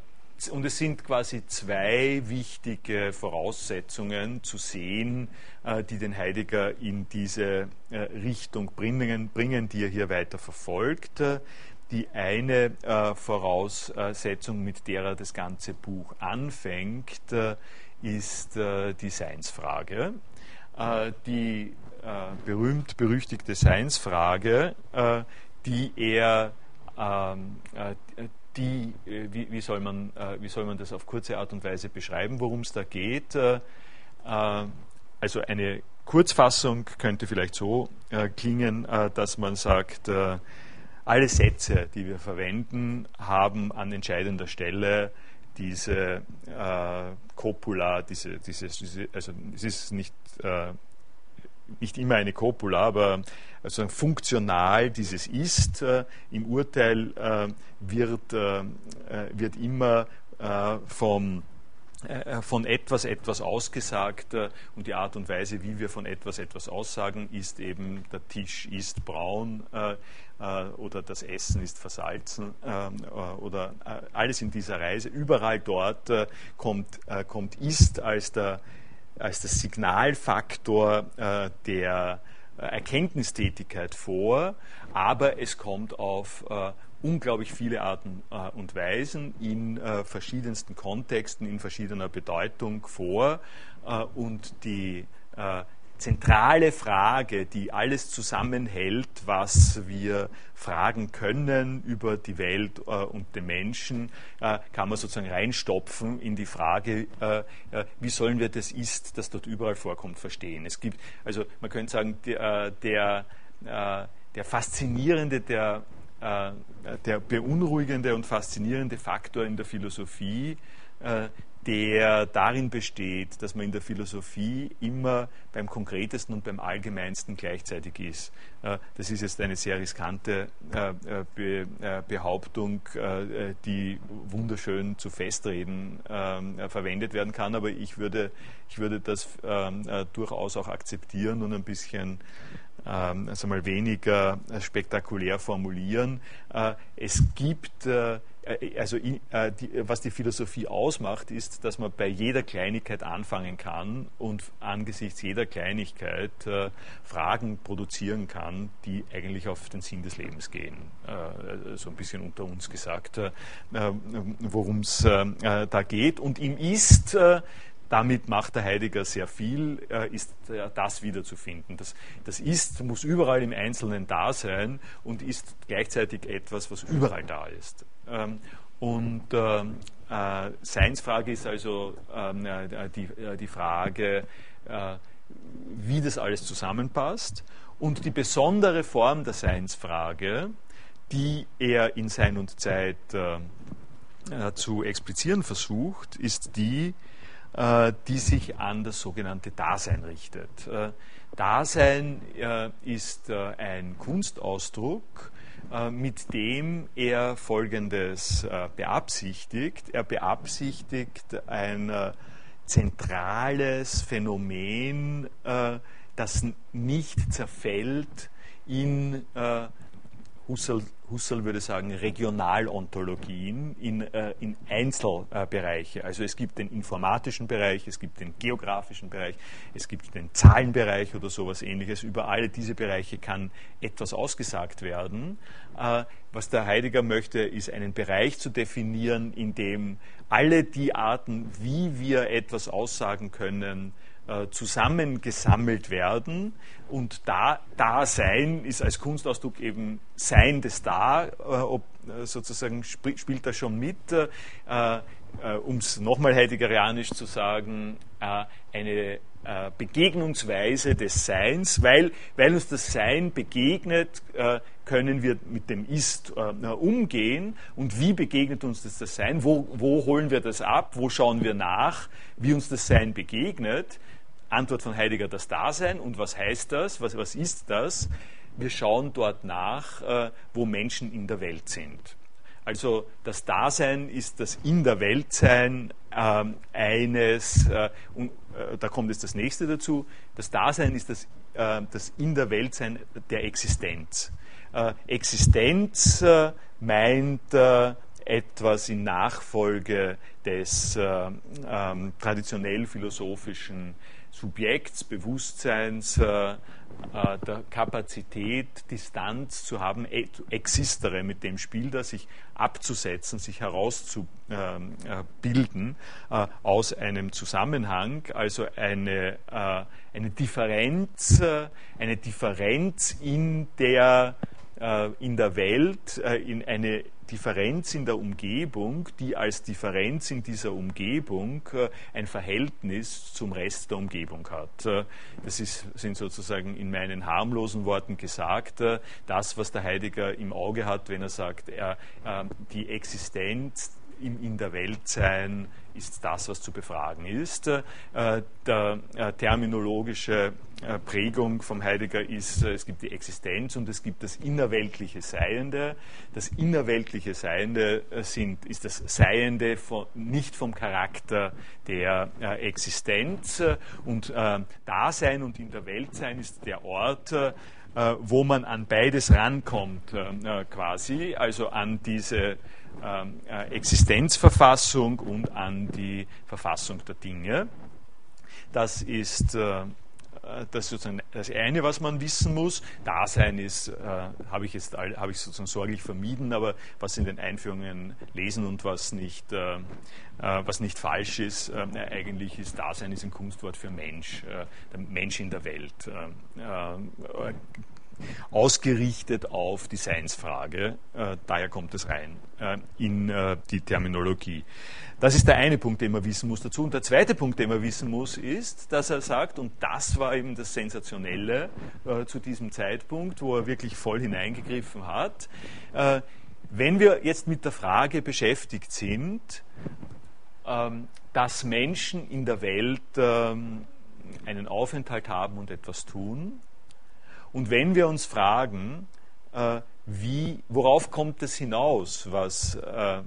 und es sind quasi zwei wichtige Voraussetzungen zu sehen, äh, die den Heidegger in diese Richtung bringen, bringen, die er hier weiter verfolgt. Die eine Voraussetzung, mit der er das ganze Buch anfängt, ist die Seinsfrage. Äh, die äh, berühmt-berüchtigte Seinsfrage, äh, die er, ähm, die, wie, wie, soll man, wie soll man das auf kurze Art und Weise beschreiben, worum es da geht? also eine Kurzfassung könnte vielleicht so klingen, dass man sagt, alle Sätze, die wir verwenden, haben an entscheidender Stelle diese äh, Copula, diese, diese, diese, also es ist nicht, äh, nicht immer eine Copula, aber also funktional dieses ist äh, im Urteil äh, wird, äh, äh, wird immer vom von etwas etwas ausgesagt und die Art und Weise, wie wir von etwas etwas aussagen, ist eben, der Tisch ist braun, äh, oder das Essen ist versalzen ähm, äh, oder äh, alles in dieser Reise. Überall dort kommt, kommt ist als, der, als das Signalfaktor der Erkenntnistätigkeit vor, aber es kommt auf unglaublich viele Arten und Weisen in verschiedensten Kontexten, in verschiedener Bedeutung vor. Und die zentrale Frage, die alles zusammenhält, was wir fragen können über die Welt äh, und den Menschen, äh, kann man sozusagen reinstopfen in die Frage, äh, äh wie sollen wir das Ist, das dort überall vorkommt, verstehen. Es gibt, also man könnte sagen, der, der, äh, der faszinierende, der, äh, der beunruhigende und faszinierende Faktor in der Philosophie, der darin besteht, dass man in der Philosophie immer beim Konkretesten und beim Allgemeinsten gleichzeitig ist. Äh, das ist jetzt eine sehr riskante äh, äh, Behauptung, die wunderschön zu Festreden ähm, verwendet werden kann, aber ich würde, ich würde das ähm, durchaus auch akzeptieren und ein bisschen also mal weniger spektakulär formulieren. Es gibt äh, also äh, die, was die Philosophie ausmacht, ist, dass man bei jeder Kleinigkeit anfangen kann und angesichts jeder Kleinigkeit äh, Fragen produzieren kann, die eigentlich auf den Sinn des Lebens gehen. Äh, so ein bisschen unter uns gesagt, äh, worum es äh, da geht. Und ihm ist damit macht der Heidegger sehr viel, ist das wiederzufinden. Das, das ist, muss überall im Einzelnen da sein und ist gleichzeitig etwas, was überall da ist. Ähm, und ähm, äh, Seinsfrage ist also ähm, äh, die, äh, die Frage, äh, wie das alles zusammenpasst. Und die besondere Form der Seinsfrage, die er in Sein und Zeit zu explizieren versucht, ist die, die sich an das sogenannte Dasein richtet. Dasein ist ein Kunstausdruck, mit dem er Folgendes beabsichtigt. Er beabsichtigt ein zentrales Phänomen, das nicht zerfällt in Husserl, Husserl würde sagen, Regionalontologien in, äh, in Einzelbereiche. Also es gibt den informatischen Bereich, es gibt den geografischen Bereich, es gibt den Zahlenbereich oder sowas ähnliches. Über alle diese Bereiche kann etwas ausgesagt werden. Äh, was der Heidegger möchte, ist einen Bereich zu definieren, in dem alle die Arten, wie wir etwas aussagen können, äh, zusammengesammelt werden. Und da, Dasein ist als Kunstausdruck eben Sein des Da, äh, ob, äh, sozusagen sp spielt das schon mit. Um es nochmal heideggerianisch zu sagen, eine Begegnungsweise des Seins, weil, weil uns das Sein begegnet, können wir mit dem Ist umgehen und wie begegnet uns das, das Sein, wo, wo holen wir das ab, wo schauen wir nach, wie uns das Sein begegnet. Antwort von Heidegger das Dasein. Und was heißt das? Was, was ist das? Wir schauen dort nach, äh, wo Menschen in der Welt sind. Also das Dasein ist das In der Weltsein äh, eines, äh, und äh, da kommt jetzt das nächste dazu, das Dasein ist das, äh, das In der Weltsein der Existenz. Äh, Existenz meint etwas in Nachfolge des ähm, traditionell philosophischen Subjekts, Bewusstseins, äh, äh, der Kapazität, Distanz zu haben, e, existere mit dem Spieler, sich abzusetzen, sich herauszubilden äh, aus einem Zusammenhang, also eine, eine Differenz, eine Differenz in der, in der Welt, in eine Differenz in der Umgebung, die als Differenz in dieser Umgebung äh, ein Verhältnis zum Rest der Umgebung hat. Äh, das ist, sind sozusagen in meinen harmlosen Worten gesagt, äh, das, was der Heidegger im Auge hat, wenn er sagt, er, die Existenz in der Welt sein ist das, was zu befragen ist. Äh, der äh, terminologische äh, Prägung vom Heidegger ist, es gibt die Existenz und es gibt das innerweltliche Seiende. Das innerweltliche Seiende sind, ist das Seiende von, nicht vom Charakter der Existenz und Dasein und in der Welt sein ist der Ort, wo man an beides rankommt, quasi, also an diese Existenzverfassung und an die Verfassung der Dinge. Das ist äh, das, sozusagen das eine, was man wissen muss. Dasein ist, äh, habe ich jetzt habe ich sozusagen sorglich vermieden, aber was in den Einführungen lesen und was nicht, äh, äh was nicht falsch ist, äh, eigentlich ist Dasein ist ein Kunstwort für Mensch, äh, der Mensch in der Welt ausgerichtet auf die Seinsfrage. Äh, daher kommt es rein äh, in äh, die Terminologie. Das ist der eine Punkt, den man wissen muss dazu. Und der zweite Punkt, den man wissen muss, ist, dass er sagt, und das war eben das Sensationelle äh, zu diesem Zeitpunkt, wo er wirklich voll hineingegriffen hat, äh, wenn wir jetzt mit der Frage beschäftigt sind, ähm, dass Menschen in der Welt ähm, einen Aufenthalt haben und etwas tun, und wenn wir uns fragen, äh, wie, worauf kommt es hinaus, was, äh, äh,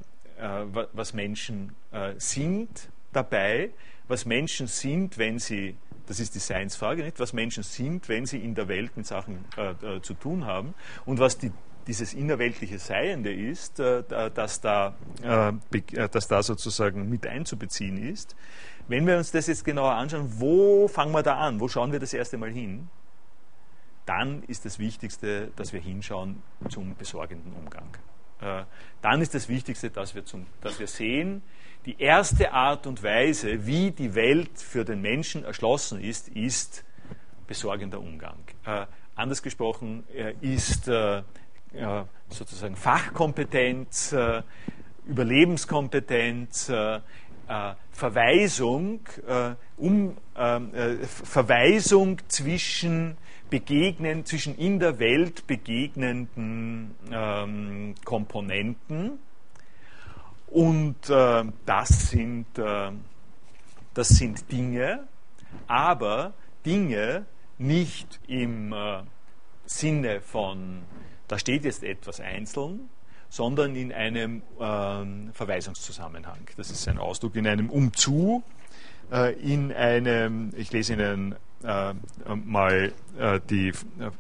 was Menschen äh, sind dabei, was Menschen sind, wenn sie, das ist die Seinsfrage, nicht, was Menschen sind, wenn sie in der Welt mit Sachen äh, äh, zu tun haben und was die, dieses innerweltliche Seiende ist, das, da, das da sozusagen mit einzubeziehen ist. Wenn wir uns das jetzt genauer anschauen, wo fangen wir da an? Wo schauen wir das erste Mal hin? Dann ist das Wichtigste, dass wir hinschauen zum besorgenden Umgang. Äh, dann ist das Wichtigste, dass wir, zum, dass wir sehen, die erste Art und Weise, wie die Welt für den Menschen erschlossen ist, ist besorgender Umgang. Äh, anders gesprochen äh, ist sozusagen Fachkompetenz, Überlebenskompetenz, Verweisung, um, ähm, äh, Verweisung zwischen begegnen, zwischen in der Welt begegnenden ähm, Komponenten. Und äh, das, sind, äh, das sind Dinge, aber Dinge nicht im äh, Sinne von, da steht jetzt etwas einzeln, sondern in einem ähm, Verweisungszusammenhang. Das ist ein Ausdruck in einem Umzu, äh, in einem, ich lese Ihnen äh, mal äh, die, äh,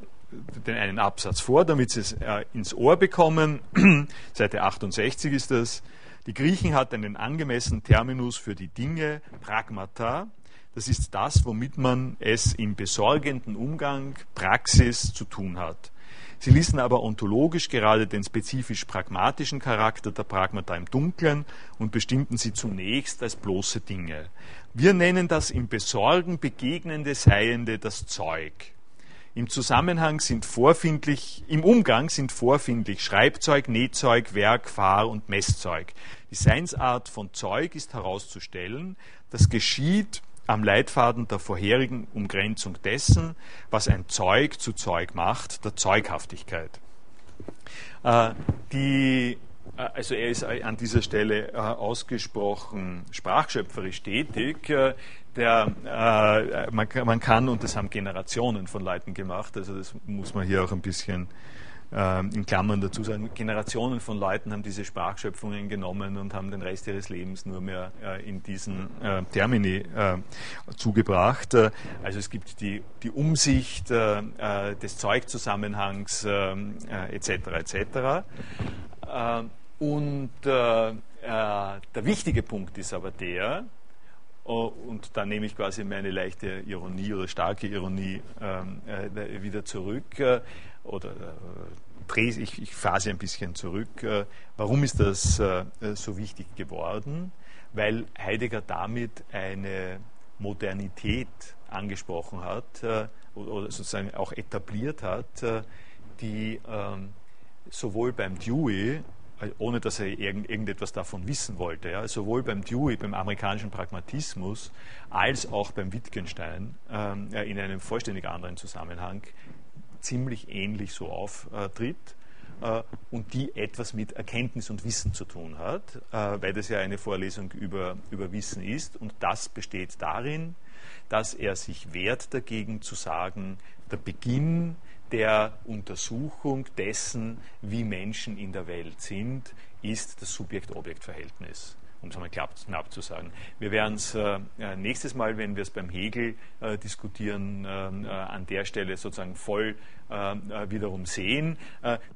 den einen Absatz vor, damit Sie es äh, ins Ohr bekommen. Seite 68 ist das. Die Griechen hatten einen angemessenen Terminus für die Dinge, Pragmata. Das ist das, womit man es im besorgenden Umgang, Praxis zu tun hat. Sie ließen aber ontologisch gerade den spezifisch pragmatischen Charakter der Pragmata im Dunkeln und bestimmten sie zunächst als bloße Dinge. Wir nennen das im Besorgen begegnende Seiende das Zeug. Im Zusammenhang sind vorfindlich, im Umgang sind vorfindlich Schreibzeug, Nähzeug, Werk, Fahr- und Messzeug. Die Seinsart von Zeug ist herauszustellen. Das geschieht am Leitfaden der vorherigen Umgrenzung dessen, was ein Zeug zu Zeug macht, der Zeughaftigkeit. Äh, die, äh, also er ist an dieser Stelle äh, ausgesprochen sprachschöpferisch tätig. Äh, der, äh, man, man, kann, und das haben Generationen von Leuten gemacht, also das muss man hier auch ein bisschen in Klammern dazu sagen, Generationen von Leuten haben diese Sprachschöpfungen genommen und haben den Rest ihres Lebens nur mehr äh, in diesen äh, Termini äh, zugebracht. also es gibt die, die Umsicht des Zeugzusammenhangs etc. etc. und der wichtige Punkt ist aber der, und da nehme ich quasi meine leichte Ironie oder starke Ironie ähm, äh, wieder zurück oder äh, ich, ich fahre sie ein bisschen zurück. Äh, warum ist das äh, so wichtig geworden? Weil Heidegger damit eine Modernität angesprochen hat äh, oder sozusagen auch etabliert hat, äh, die ähm, sowohl beim Dewey äh, ohne dass er irgend, irgendetwas davon wissen wollte. Ja. Sowohl beim Dewey, beim amerikanischen Pragmatismus, als auch beim Wittgenstein ähm, in einem vollständig anderen Zusammenhang ziemlich ähnlich so auftritt äh, und die etwas mit Erkenntnis und Wissen zu tun hat, äh, weil das ja eine Vorlesung über, über Wissen ist. Und das besteht darin, dass er sich wehrt dagegen zu sagen, der Beginn der Untersuchung dessen, wie Menschen in der Welt sind, ist das Subjekt-Objekt-Verhältnis um es einmal knapp, zu sagen. Wir werden es äh, äh, nächstes Mal, wenn wir es beim Hegel äh, diskutieren, äh, äh an der Stelle sozusagen voll äh, wiederum sehen.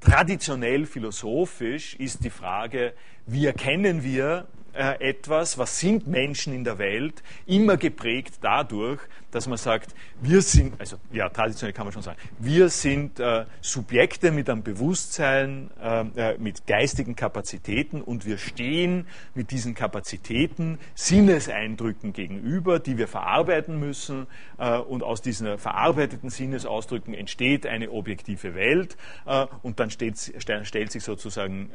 traditionell philosophisch ist die Frage, wie erkennen wir etwas, was sind Menschen in der Welt, immer geprägt dadurch, dass man sagt, wir sind, also ja, traditionell kann man schon sagen, wir sind äh, Subjekte mit einem Bewusstsein, äh, äh mit geistigen Kapazitäten und wir stehen mit diesen Kapazitäten Sinneseindrücken gegenüber, die wir verarbeiten müssen äh, und aus diesen verarbeiteten Sinnesausdrücken entsteht eine objektive Welt äh, und dann steht, stellt sich sozusagen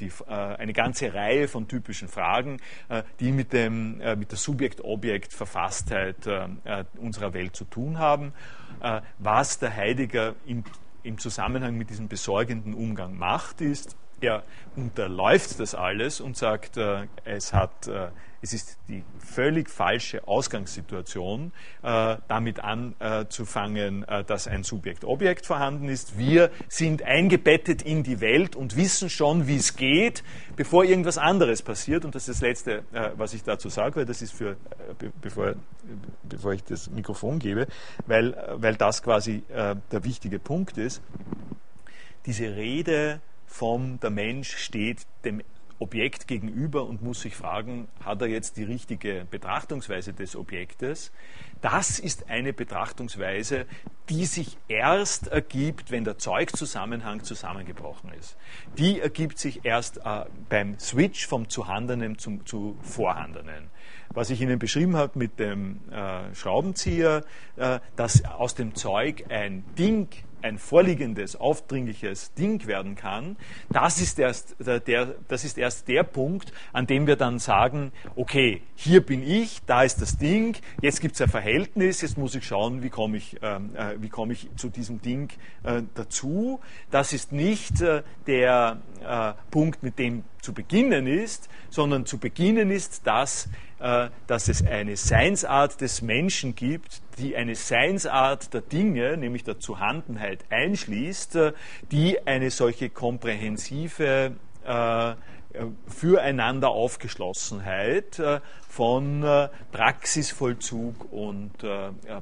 die, eine ganze Reihe von typischen Fragen äh, die mit, dem, äh, mit der Subjekt-Objekt-Verfasstheit äh, unserer Welt zu tun haben. Was der Heidegger im, im Zusammenhang mit diesem besorgenden Umgang macht, ist, er unterläuft das alles und sagt, es hat es ist die völlig falsche Ausgangssituation, äh, damit anzufangen, äh, dass ein Subjekt-Objekt vorhanden ist. Wir sind eingebettet in die Welt und wissen schon, wie es geht, bevor irgendwas anderes passiert. Und das ist das Letzte, äh, was ich dazu sage, weil das ist für, äh, bevor, bevor ich das Mikrofon gebe, weil, weil das quasi äh, der wichtige Punkt ist. Diese Rede vom der Mensch steht dem Objekt gegenüber und muss sich fragen, hat er jetzt die richtige Betrachtungsweise des Objektes? Das ist eine Betrachtungsweise, die sich erst ergibt, wenn der Zeugzusammenhang zusammengebrochen ist. Die ergibt sich erst äh, beim Switch vom Zuhandenen zum zu Vorhandenen. Was ich Ihnen beschrieben habe mit dem äh, Schraubenzieher, äh, dass aus dem Zeug ein Ding ein vorliegendes, aufdringliches Ding werden kann, das ist, erst der, das ist erst der Punkt, an dem wir dann sagen, okay, hier bin ich, da ist das Ding, jetzt gibt es ein Verhältnis, jetzt muss ich schauen, wie komme ich, ähm, äh, wie komme ich zu diesem Ding äh, dazu. Das ist nicht äh, der äh, Punkt, mit dem zu beginnen ist, sondern zu beginnen ist das, äh, dass es eine Seinsart des Menschen gibt, die eine Seinsart der Dinge, nämlich der Zuhandenheit, einschließt, äh, die eine solche komprehensive äh, füreinander Aufgeschlossenheit von Praxisvollzug und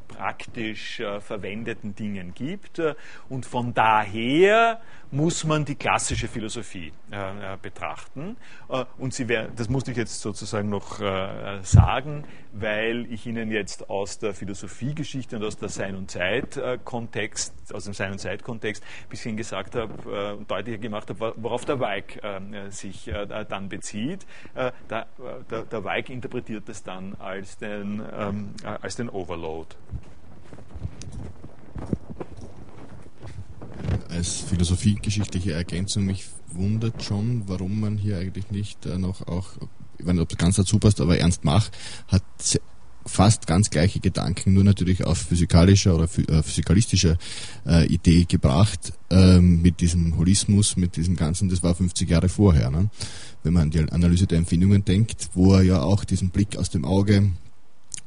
praktisch verwendeten Dingen gibt. Und von daher muss man die klassische Philosophie äh, äh, betrachten. Äh, und Sie werden, das musste ich jetzt sozusagen noch äh, sagen, weil ich Ihnen jetzt aus der Philosophiegeschichte und aus der Sein- und Zeit-Kontext, aus dem Sein- und Zeit-Kontext ein bisschen gesagt habe und deutlicher gemacht habe, worauf der Weig sich dann bezieht. der, der, der Weig interpretiert es dann als den, ähm, als den Overload. als philosophiegeschichtliche Ergänzung, mich wundert schon, warum man hier eigentlich nicht äh, noch auch, ich weiß nicht, ob das ganz dazu passt, aber Ernst Mach hat fast ganz gleiche Gedanken, nur natürlich auf physikalischer oder äh, physikalistischer äh, Idee gebracht, ähm, mit diesem Holismus, mit diesem Ganzen, das war 50 Jahre vorher. Ne? Wenn man an die Analyse der Empfindungen denkt, wo er ja auch diesen Blick aus dem Auge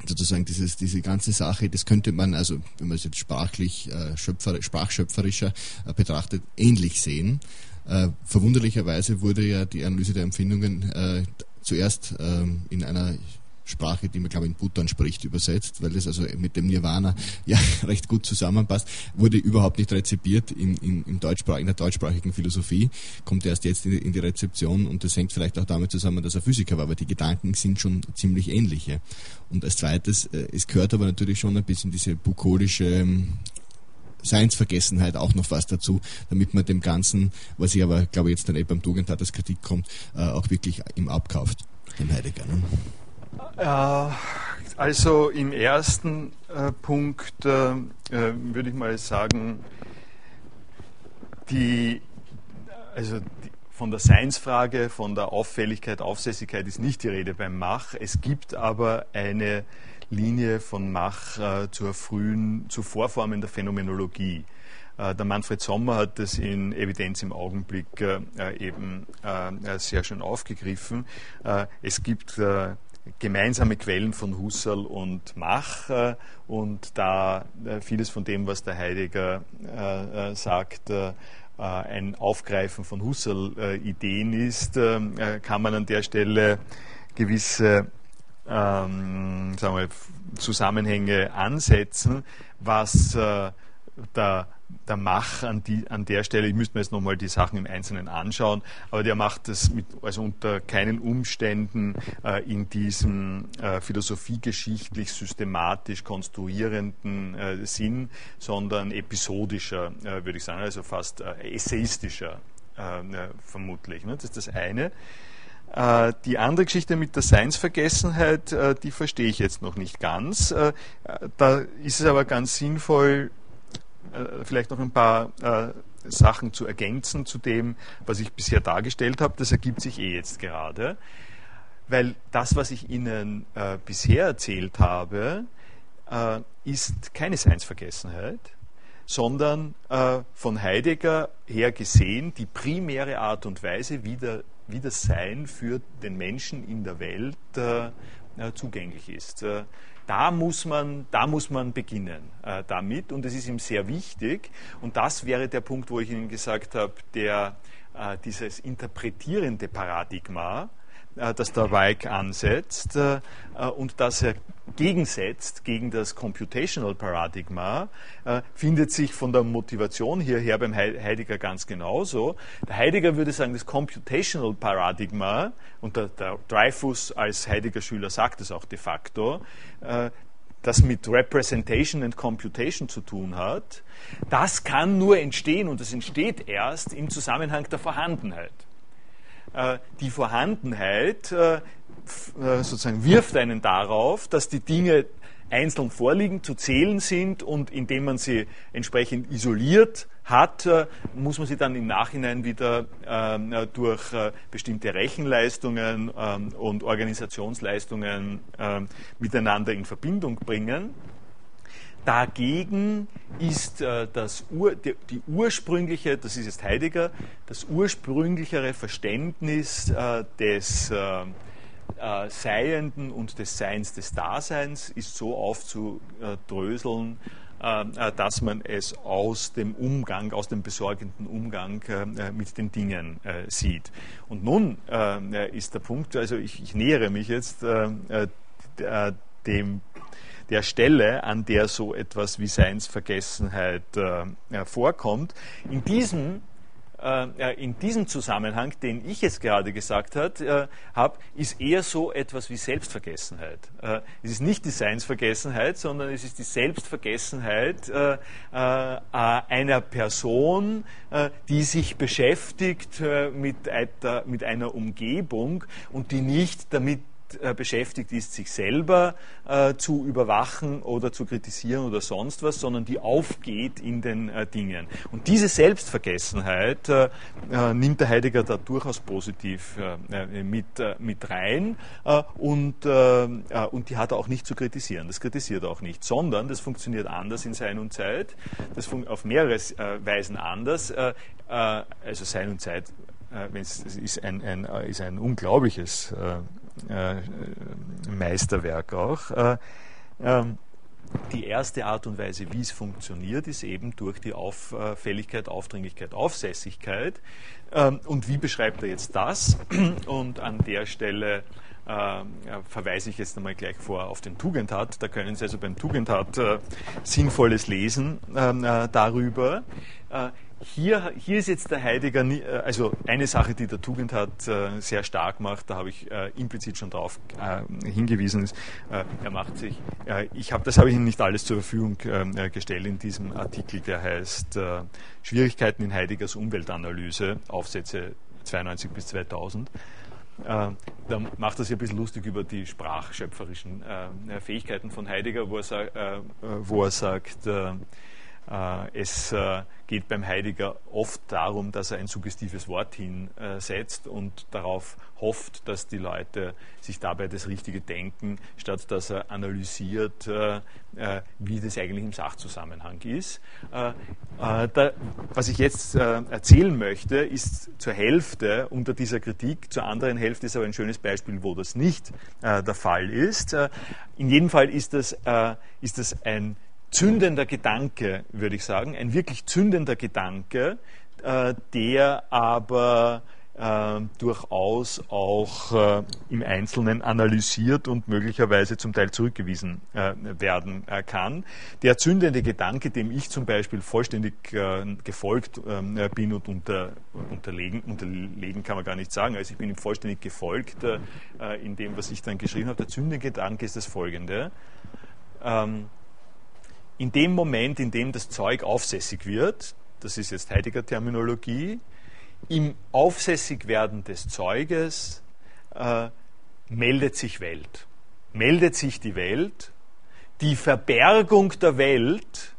sozusagen dieses, diese ganze Sache, das könnte man, also wenn man es jetzt sprachlich, äh, schöpfer, sprachschöpferischer äh, betrachtet, ähnlich sehen. Äh, verwunderlicherweise wurde ja die Analyse der Empfindungen äh, zuerst ähm, in einer Sprache, die man, glaube ich, in Bhutan spricht, übersetzt, weil das also mit dem Nirvana ja recht gut zusammenpasst, wurde überhaupt nicht rezipiert in, in, im Deutschsprach, in der deutschsprachigen Philosophie, kommt erst jetzt in, in, die Rezeption und das hängt vielleicht auch damit zusammen, dass er Physiker war, aber die Gedanken sind schon ziemlich ähnliche. Und als zweites, äh, es gehört aber natürlich schon ein bisschen diese bukolische ähm, Seinsvergessenheit auch noch was dazu, damit man dem Ganzen, was ich aber glaube jetzt dann eh beim Tugendhat als Kritik kommt, äh, auch wirklich im abkauft, dem Heidegger. Ne? Also im ersten äh, Punkt äh, äh, würde ich mal sagen, die, also die, von der Seinsfrage, von der Auffälligkeit, Aufsässigkeit ist nicht die Rede beim Mach. Es gibt aber eine Linie von Mach zur frühen, zu Vorformen der Phänomenologie. Der Manfred Sommer hat das in Evidenz im Augenblick eben sehr schön aufgegriffen. Es gibt gemeinsame Quellen von Husserl und Mach äh, und da äh, vieles von dem, was der Heidegger äh, sagt, ein Aufgreifen von Husserl-Ideen ist, kann man an der Stelle gewisse ähm, wir, Zusammenhänge ansetzen, was der der Mach an, die, an der Stelle, ich müsste mir jetzt nochmal die Sachen im Einzelnen anschauen, aber der macht das mit, also unter keinen Umständen äh, in diesem äh, philosophiegeschichtlich systematisch konstruierenden äh, Sinn, sondern episodischer, äh, würde ich sagen, also fast äh, essayistischer äh, vermutlich. Ne? Das ist das eine. Die andere Geschichte mit der Seinsvergessenheit, die verstehe ich jetzt noch nicht ganz. Da ist es aber ganz sinnvoll, vielleicht noch ein paar äh, Sachen zu ergänzen zu dem, was ich bisher dargestellt habe. Das ergibt sich eh jetzt gerade, weil das, was ich Ihnen äh, bisher erzählt habe, äh, ist keine Seinsvergessenheit, sondern äh, von Heidegger her gesehen die primäre Art und Weise, wie, der, wie das Sein für den Menschen in der Welt äh, zugänglich ist da muss man, da muss man beginnen äh, damit und es ist ihm sehr wichtig. Und das wäre der Punkt, wo ich Ihnen gesagt habe, der, äh, dieses interpretierende Paradigma, das der Weig ansetzt äh, äh, und das er gegensetzt gegen das Computational Paradigma, findet sich von der Motivation hierher beim Heidegger ganz genauso. Der Heidegger würde sagen, das Computational Paradigma, und der, der Dreyfus als Heidegger-Schüler sagt es auch de facto, das mit Representation and Computation zu tun hat, das kann nur entstehen und das entsteht erst im Zusammenhang der Vorhandenheit. Äh, die Vorhandenheit, äh, sozusagen wirft einen darauf, dass die Dinge einzeln vorliegen, zu zählen sind und indem man sie entsprechend isoliert hat, äh, muss man sie dann im Nachhinein wieder ähm, äh, durch äh, bestimmte Rechenleistungen ähm, und Organisationsleistungen ähm, miteinander in Verbindung bringen. Dagegen ist das Ur, die, die, ursprüngliche, das ist jetzt Heidegger, das ursprünglichere Verständnis des äh, Seienden und des Seins des Daseins ist so aufzudröseln, äh, äh, dass man es aus dem Umgang, aus dem besorgenden Umgang äh, mit den Dingen äh, sieht. Und nun äh, ist der Punkt, also ich, ich nähere mich jetzt dem der Stelle, an der so etwas wie Seinsvergessenheit vorkommt. In diesem äh, in diesem Zusammenhang, den ich jetzt gerade gesagt äh, habe, ist eher so etwas wie Selbstvergessenheit. Äh, es ist nicht die Seinsvergessenheit, sondern es ist die Selbstvergessenheit äh, äh einer Person, äh, die sich beschäftigt mit, mit einer Umgebung und die nicht damit äh, beschäftigt ist, sich selber äh, zu überwachen oder zu kritisieren oder sonst was, sondern die aufgeht in den äh, Dingen. Und diese Selbstvergessenheit äh, äh, nimmt der Heidegger da durchaus positiv äh, mit, mit rein und, und die hat er auch nicht zu kritisieren. Das kritisiert er auch nicht, sondern das funktioniert anders in Sein und Zeit, das auf mehrere Weisen anders. also Sein und Zeit es ist ein, ein, ist ein unglaubliches äh, Meisterwerk auch. Äh, ähm, die erste Art und Weise, wie es funktioniert, ist eben durch die Auffälligkeit, Aufdringlichkeit, Aufsässigkeit. Ähm, und wie beschreibt er jetzt das? Und an der Stelle äh, verweise ich jetzt einmal gleich vor auf den Tugendhat. Da können Sie also beim Tugendhat äh, Sinnvolles lesen ähm, äh, darüber. Hier, hier ist jetzt der Heidegger, äh, also eine Sache, die der Tugendhat äh, sehr stark macht, da habe ich äh, implizit schon darauf hingewiesen, ist, er macht sich, ich habe, das habe ich Ihnen nicht alles zur Verfügung gestellt in diesem Artikel, der heißt Schwierigkeiten in Heideggers Umweltanalyse, Aufsätze 92 bis 2000. da macht er sich ein bisschen lustig über die sprachschöpferischen Fähigkeiten von Heidegger, wo er, wo er sagt, es äh, geht beim Heidegger oft darum, dass er ein suggestives Wort hinsetzt und darauf hofft, dass die Leute sich dabei das Richtige denken, statt dass er analysiert, äh, wie das eigentlich im Sachzusammenhang ist. Was ich jetzt erzählen möchte, ist zur Hälfte unter dieser Kritik, zur anderen Hälfte ist aber ein schönes Beispiel, wo das nicht der Fall ist. In jedem Fall ist das, ist das ein zündender Gedanke, würde ich sagen, ein wirklich zündender Gedanke, äh, der aber äh, durchaus auch äh, im Einzelnen analysiert und möglicherweise zum Teil zurückgewiesen äh, werden äh, kann. Der zündende Gedanke, dem ich zum Beispiel vollständig äh, gefolgt ähm, bin und unter, unterlegen, unterlegen kann man gar nicht sagen, also ich bin ihm vollständig gefolgt in dem, was ich dann geschrieben habe. Der zündende Gedanke ist das folgende. Ähm, in dem Moment, in dem das Zeug aufsässig wird, das ist jetzt Heidegger Terminologie, im Aufsässigwerden des Zeuges äh, meldet sich Welt. Meldet sich die Welt. Die Verbergung der Welt,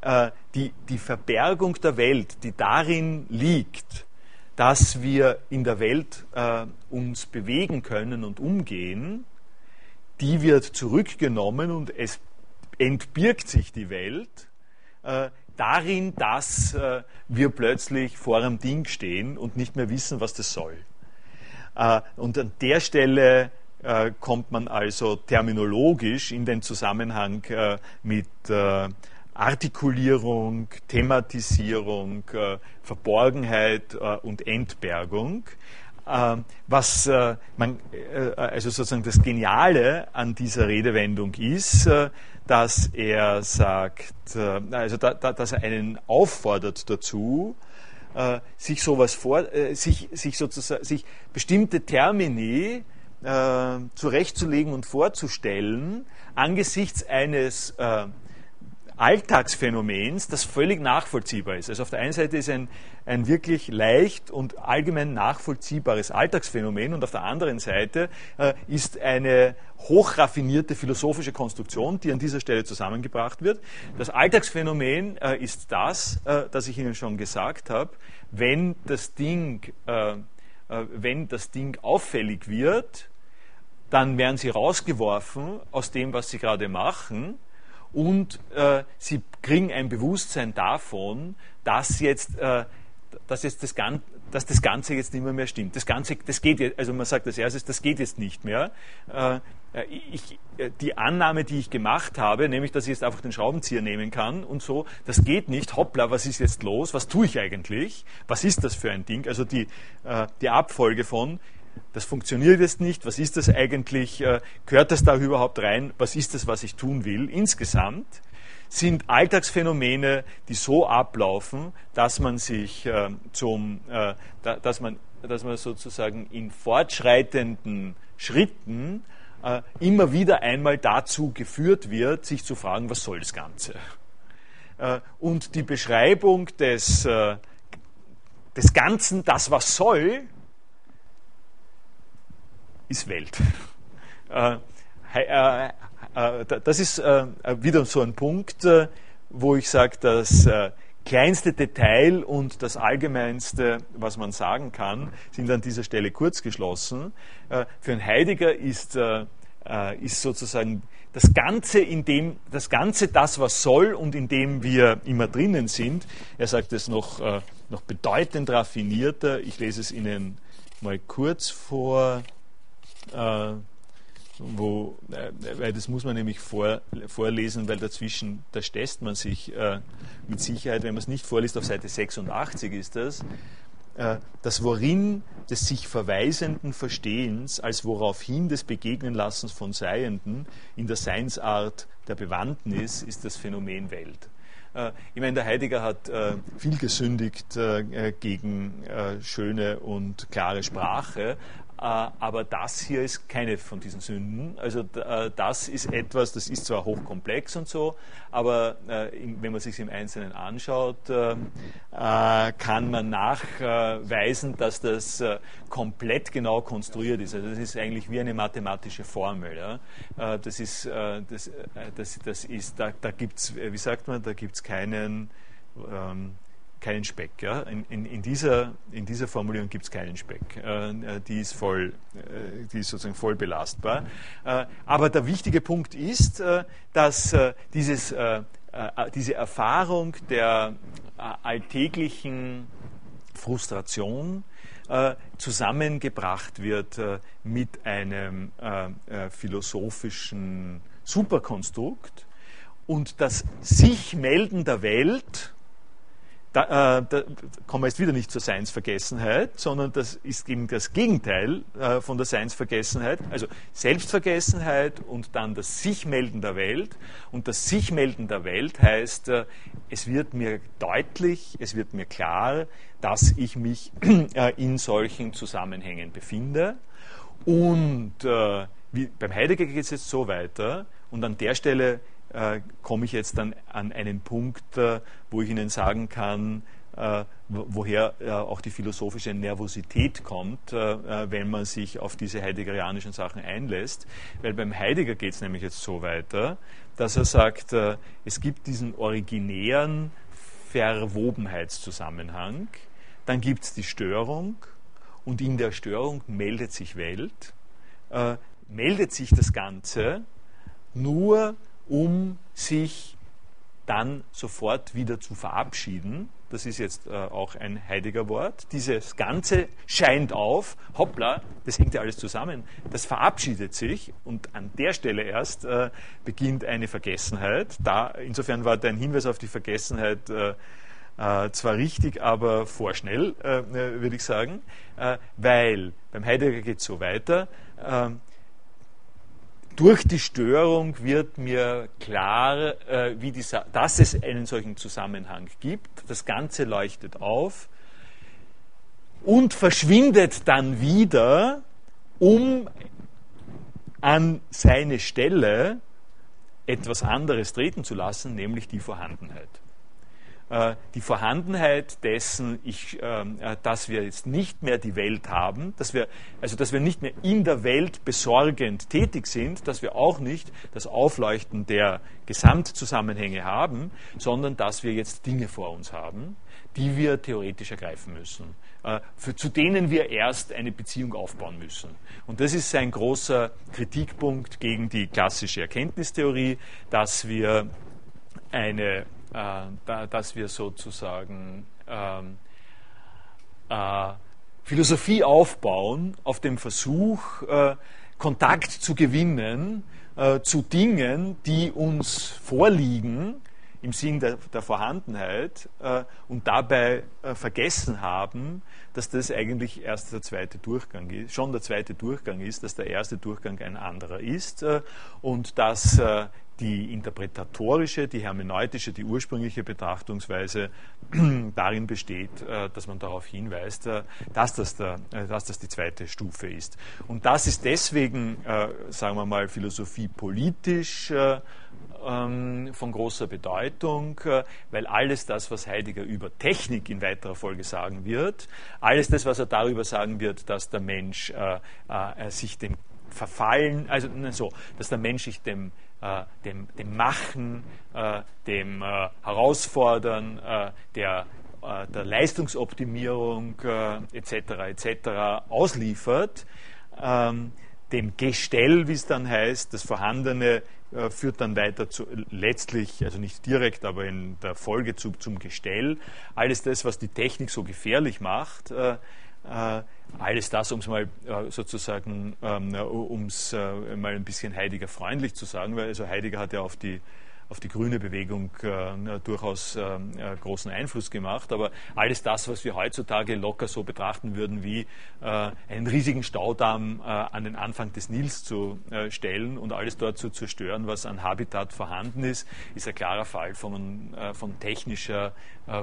äh, die, die Verbergung der Welt, die darin liegt, dass wir in der Welt äh, uns bewegen können und umgehen, die wird zurückgenommen und es entbirgt sich die Welt äh, darin, dass äh, wir plötzlich vor einem Ding stehen und nicht mehr wissen, was das soll. Äh, und an der Stelle äh, kommt man also terminologisch in den Zusammenhang äh, mit äh, Artikulierung, Thematisierung, Verborgenheit und Entbergung. Was man, also sozusagen das Geniale an dieser Redewendung ist, dass er sagt, äh, also da, da, dass er einen auffordert dazu, äh, sich sowas vor, äh, sich, sich sozusagen, sich bestimmte Termini äh, zurechtzulegen und vorzustellen angesichts eines äh, Alltagsphänomens, das völlig nachvollziehbar ist. Also auf der einen Seite ist ein, ein wirklich leicht und allgemein nachvollziehbares Alltagsphänomen und auf der anderen Seite äh, ist eine hochraffinierte philosophische Konstruktion, die an dieser Stelle zusammengebracht wird. Das Alltagsphänomen äh, ist das, äh, das ich Ihnen schon gesagt habe, wenn das Ding, äh, äh, wenn das Ding auffällig wird, dann werden sie rausgeworfen aus dem, was sie gerade machen und äh, sie kriegen ein Bewusstsein davon, dass jetzt, äh, dass jetzt das, Gan dass das Ganze jetzt nicht mehr, mehr stimmt. Das Ganze, das geht jetzt, also man sagt als erstes, das geht jetzt nicht mehr. Äh, ich, äh, die Annahme, die ich gemacht habe, nämlich, dass ich jetzt einfach den Schraubenzieher nehmen kann und so, das geht nicht. Hoppla, was ist jetzt los? Was tue ich eigentlich? Was ist das für ein Ding? Also die, äh, die Abfolge von, das funktioniert jetzt nicht, was ist das eigentlich, äh, gehört das da überhaupt rein, was ist das, was ich tun will, insgesamt sind Alltagsphänomene, die so ablaufen, dass man sich äh, zum, äh, da, dass man, dass man sozusagen in fortschreitenden Schritten immer wieder einmal dazu geführt wird, sich zu fragen, was soll das Ganze? Und die Beschreibung des, des Ganzen, das was soll, ist Welt. Äh, äh, äh, das ist wieder so ein Punkt, wo ich sage, das kleinste Detail und das allgemeinste, was man sagen kann, sind an dieser Stelle kurz geschlossen. Für einen Heidegger ist, ist sozusagen das Ganze, in dem, das Ganze das, was soll und in dem wir immer drinnen sind. Er sagt es noch, noch bedeutend raffinierter. Ich lese es Ihnen mal kurz vor äh, wo, äh, weil das muss man nämlich vor, vorlesen, weil dazwischen, da stößt man sich äh, mit Sicherheit, wenn man es nicht vorliest, auf Seite 86 ist das, äh, das Worin des sich verweisenden Verstehens als woraufhin des Begegnenlassens von Seienden in der Seinsart der Bewandtnis ist das Phänomen Welt. Äh, ich meine, der Heidegger hat äh, viel gesündigt gegen schöne und klare Sprache, aber das hier ist keine von diesen Sünden. Also äh, das ist etwas, das ist zwar hochkomplex und so, aber äh, wenn man sich im Einzelnen anschaut, kann man nachweisen, dass das komplett genau konstruiert ist. Also das ist eigentlich wie eine mathematische Formel. Das ist, das, das, das ist, da, da gibt es, wie sagt man, da gibt es keinen ähm, keinen Speck. Ja? In, in, in, dieser, in dieser Formulierung gibt es keinen Speck. Äh, äh, die, ist voll, äh, die ist sozusagen voll belastbar. Äh, aber der wichtige Punkt ist, äh, dass äh, dieses, diese Erfahrung der alltäglichen Frustration zusammengebracht wird mit einem philosophischen Superkonstrukt und das sich melden der Welt da, äh, da, kommen wir jetzt wieder nicht zur Seinsvergessenheit, sondern das ist eben das Gegenteil äh, von der Seinsvergessenheit, also Selbstvergessenheit und dann das Sichmelden der Welt. Und das Sichmelden der Welt heißt, äh, es wird mir deutlich, es wird mir klar, dass ich mich äh, in solchen Zusammenhängen befinde. Und äh, beim Heidegger geht es jetzt so weiter, und an der Stelle äh, komme ich jetzt dann an einen Punkt, äh, wo ich Ihnen sagen kann, äh, woher auch die philosophische Nervosität kommt, wenn man sich auf diese heideggerianischen Sachen einlässt. Weil beim Heidegger geht es nämlich jetzt so weiter, dass er sagt, es gibt diesen originären Verwobenheitszusammenhang, dann gibt es die Störung und in der Störung meldet sich Welt, meldet sich das Ganze nur um sich dann sofort wieder zu verabschieden. Das ist jetzt äh, auch ein heiliger Wort. Dieses Ganze scheint auf, hoppla, das hängt ja alles zusammen. Das verabschiedet sich und an der Stelle erst äh, beginnt eine Vergessenheit. Da, insofern war dein Hinweis auf die Vergessenheit äh, äh zwar richtig, aber vorschnell, äh, äh, würde ich sagen, weil beim Heidegger geht es so weiter durch die Störung wird mir klar, äh, wie die, dass es einen solchen Zusammenhang gibt. Das Ganze leuchtet auf und verschwindet dann wieder, um an seine Stelle etwas anderes treten zu lassen, nämlich die Vorhandenheit. Äh, die Vorhandenheit dessen, ich, ähm, äh, dass wir jetzt nicht mehr die Welt haben, dass wir, also dass wir nicht mehr in der Welt besorgend tätig sind, dass wir auch nicht das Aufleuchten der Gesamtzusammenhänge haben, sondern dass wir jetzt Dinge vor uns haben, die wir theoretisch ergreifen müssen, äh, für, zu denen wir erst eine Beziehung aufbauen müssen. Und das ist ein großer Kritikpunkt gegen die klassische Erkenntnistheorie, dass wir eine äh, dass wir sozusagen ähm, äh, Philosophie aufbauen auf dem Versuch, äh, Kontakt zu gewinnen äh, zu Dingen, die uns vorliegen im Sinn der, der Vorhandenheit äh, und dabei äh, vergessen haben, dass das eigentlich erst der zweite Durchgang ist, schon der zweite Durchgang ist, dass der erste Durchgang ein anderer ist und dass die interpretatorische, die hermeneutische, die ursprüngliche Betrachtungsweise darin besteht, äh, dass man darauf hinweist, äh, dass das, der, äh, dass das die zweite Stufe ist. Und das ist deswegen, sagen wir mal, Philosophie politisch ähm, von großer Bedeutung, weil alles das, was Heidegger über Technik in weiterer Folge sagen wird, alles das, was er darüber sagen wird, dass der Mensch sich dem Verfallen, also so, dass der Mensch sich dem äh, dem, dem, Machen, äh, dem äh, Herausfordern, äh, der, äh, der, Leistungsoptimierung etc. etc. ausliefert, ähm, dem Gestell, wie es dann heißt, das Vorhandene führt dann weiter zu, letztlich, also nicht direkt, aber in der Folge zu, zum Gestell. Alles das, was die Technik so gefährlich macht, äh, alles das, um es mal äh, sozusagen, ähm, um es äh, mal ein bisschen Heidegger freundlich zu sagen, weil also Heidegger hat ja auf die auf die grüne Bewegung äh, durchaus äh, großen Einfluss gemacht. Aber alles das, was wir heutzutage locker so betrachten würden, wie äh, einen riesigen Staudamm äh, an den Anfang des Nils zu äh, stellen und alles dort zu zerstören, was an Habitat vorhanden ist, ist ein klarer Fall von, äh, von technischer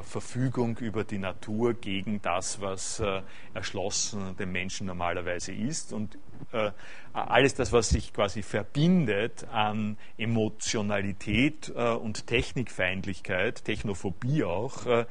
Verfügung über die Natur gegen das, was erschlossen dem Menschen normalerweise ist. Und äh, alles das, was sich quasi verbindet an Emotionalität äh, und Technikfeindlichkeit, Technophobie auch, äh,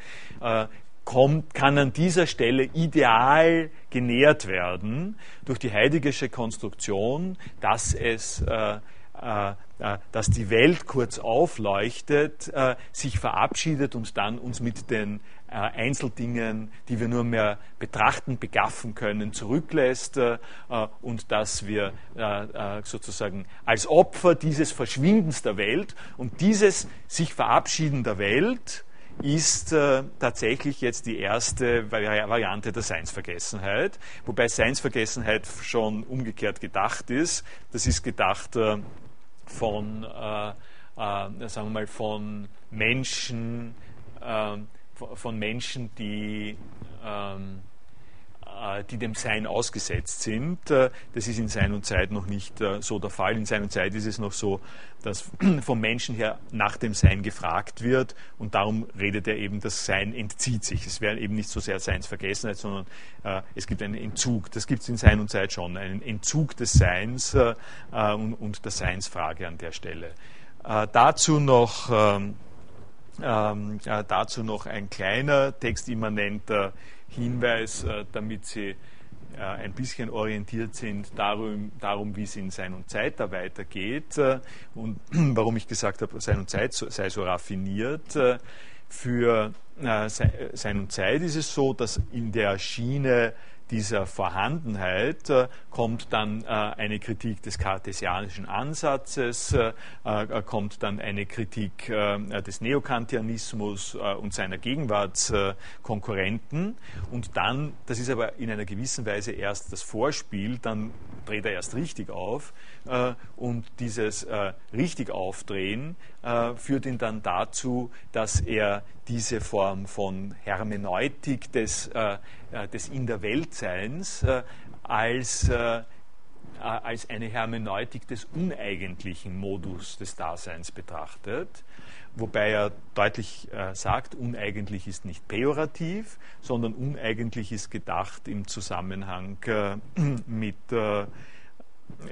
kommt, kann an dieser Stelle ideal genährt werden durch die heideggische Konstruktion, dass es äh, äh, dass die Welt kurz aufleuchtet, äh, sich verabschiedet und dann uns mit den äh, Einzeldingen, die wir nur mehr betrachten, begaffen können, zurücklässt und dass wir sozusagen als Opfer dieses Verschwindens der Welt und dieses sich verabschieden der Welt ist äh, tatsächlich jetzt die erste Variante der Seinsvergessenheit, wobei Seinsvergessenheit schon umgekehrt gedacht ist. Das ist gedacht äh, von, äh, äh, sagen wir mal, von Menschen, äh, von Menschen, die ähm, äh, die dem Sein ausgesetzt sind. Äh, das ist in Sein und Zeit noch nicht äh, so der Fall. In Sein und Zeit ist es noch so, dass vom Menschen her nach dem Sein gefragt wird und darum redet er eben, das Sein entzieht sich. Es wäre eben nicht so sehr Seinsvergessenheit, sondern es gibt einen Entzug. Das gibt es in Sein und Zeit schon, einen Entzug des Seins und, der Seinsfrage an der Stelle. dazu noch ähm, ähm, dazu noch ein kleiner textimmanenter Hinweis, äh, damit Sie äh, ein bisschen orientiert sind darum, darum, wie es in Sein und Zeit da weitergeht äh, und warum ich gesagt habe, Sein und Zeit sei so raffiniert. Für Sein und Zeit ist es so, dass in der Schiene dieser Vorhandenheit äh, kommt dann äh, eine Kritik des kartesianischen Ansatzes, äh, kommt dann eine Kritik des Neokantianismus und seiner Gegenwartskonkurrenten. Und dann, das ist aber in einer gewissen Weise erst das Vorspiel, dann dreht er erst richtig auf. Und dieses richtig Aufdrehen führt ihn dann dazu, dass er diese Form von Hermeneutik des, äh, äh des In der Weltseins äh, als, äh, äh, als eine Hermeneutik des uneigentlichen Modus des Daseins betrachtet. Wobei er deutlich äh, sagt, uneigentlich ist nicht pejorativ, sondern uneigentlich ist gedacht im Zusammenhang mit,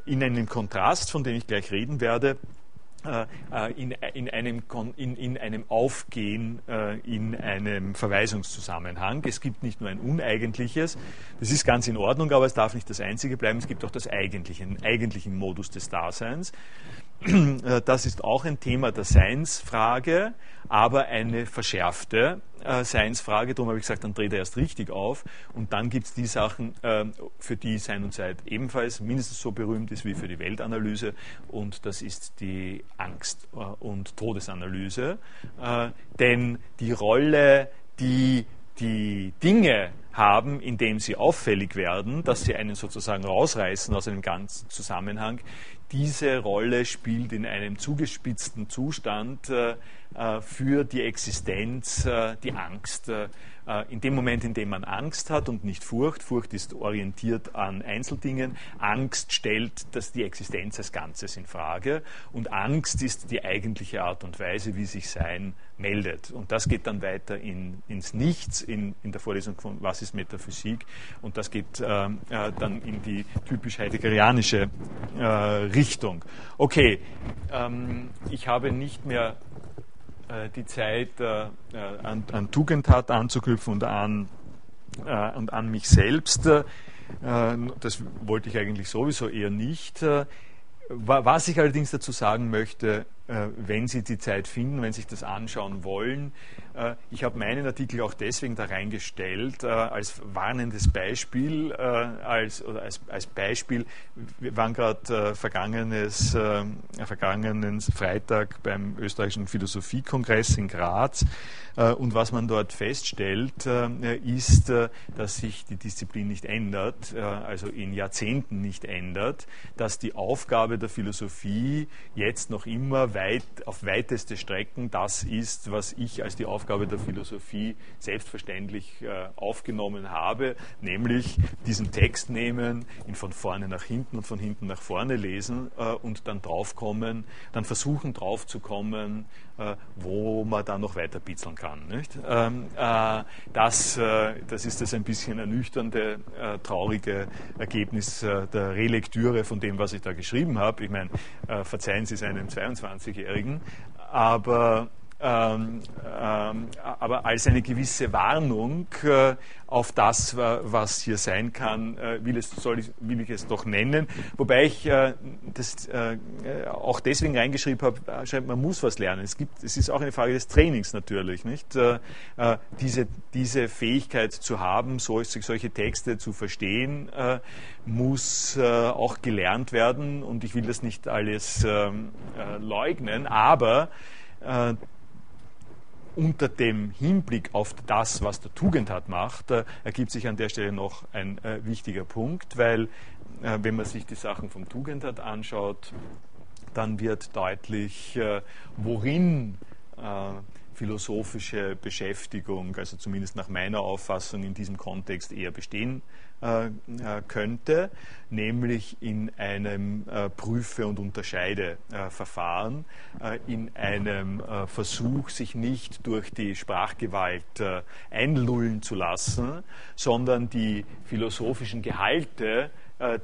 in einem Kontrast, von dem ich gleich reden werde, äh, äh, in, in, einem, in, in einem Aufgehen äh, in einem Verweisungszusammenhang. Es gibt nicht nur ein uneigentliches, das ist ganz in Ordnung, aber es darf nicht das einzige bleiben, es gibt auch das eigentliche, einen eigentlichen Modus des Daseins. Äh, das ist auch ein Thema der Seinsfrage, aber eine verschärfte äh, Seinsfrage. Darum habe ich gesagt, dann dreht er erst richtig auf. Und dann gibt es die Sachen, äh, für die Sein und Zeit ebenfalls mindestens so berühmt ist wie für die Weltanalyse. Und das ist die Angst- äh, und Todesanalyse. Äh, denn die Rolle, die die Dinge haben, indem sie auffällig werden, dass sie einen sozusagen rausreißen aus einem ganzen Zusammenhang, diese Rolle spielt in einem zugespitzten Zustand äh, äh, für die Existenz äh, die Angst. Äh, in dem Moment, in dem man Angst hat und nicht Furcht, Furcht ist orientiert an Einzeldingen, Angst stellt das die Existenz als Ganzes in Frage und Angst ist die eigentliche Art und Weise, wie sich Sein meldet. Und das geht dann weiter in, ins Nichts in, in der Vorlesung von Was ist Metaphysik und das geht äh, dann in die typisch heideggerianische äh, Richtung. Okay, ähm, ich habe nicht mehr äh, die Zeit äh, an, an Tugendhat anzuknüpfen und an, äh, und an mich selbst. das wollte ich eigentlich sowieso eher nicht. Was ich allerdings dazu sagen möchte, wenn Sie die Zeit finden, wenn Sie sich das anschauen wollen, äh, ich habe meinen Artikel auch deswegen da reingestellt, äh, als warnendes Beispiel, äh, als, oder als, als Beispiel. Wir waren gerade vergangenes, vergangenen Freitag beim österreichischen Philosophiekongress in Graz. Und was man dort feststellt, ist, dass sich die Disziplin nicht ändert, also in Jahrzehnten nicht ändert, dass die Aufgabe der Philosophie jetzt noch immer weit, auf weiteste Strecken das ist, was ich als die Aufgabe der Philosophie selbstverständlich äh, aufgenommen habe, nämlich diesen Text nehmen, ihn von vorne nach hinten und von hinten nach vorne lesen äh, und dann draufkommen, dann versuchen draufzukommen, äh, wo man dann noch weiter pitzeln kann. Ähm, äh, das, äh, das ist das ein bisschen ernüchternde, äh, traurige Ergebnis der Relektüre von dem, was ich da geschrieben habe. Ich meine, verzeihen Sie es einem 22-Jährigen, aber ähm, ähm, aber als eine gewisse Warnung äh, auf das, was hier sein kann, äh, will, es, ich, will ich es doch nennen. Wobei ich äh, das äh, auch deswegen reingeschrieben habe, äh, man muss was lernen. Es, gibt, es ist auch eine Frage des Trainings natürlich, nicht? Äh, diese, diese Fähigkeit zu haben, so, solche Texte zu verstehen, muss auch gelernt werden und ich will das nicht alles ähm, leugnen, aber unter dem Hinblick auf das, was der Tugendhat macht, äh, ergibt sich an der Stelle noch ein äh, wichtiger Punkt, weil äh, wenn man sich die Sachen vom Tugendhat anschaut, dann wird deutlich, äh, worin äh, philosophische Beschäftigung, also zumindest nach meiner Auffassung in diesem Kontext eher bestehen könnte, nämlich in einem äh, Prüfe- und Unterscheide-Verfahren, in einem Versuch, sich nicht durch die Sprachgewalt einlullen zu lassen, sondern die philosophischen Gehalte äh,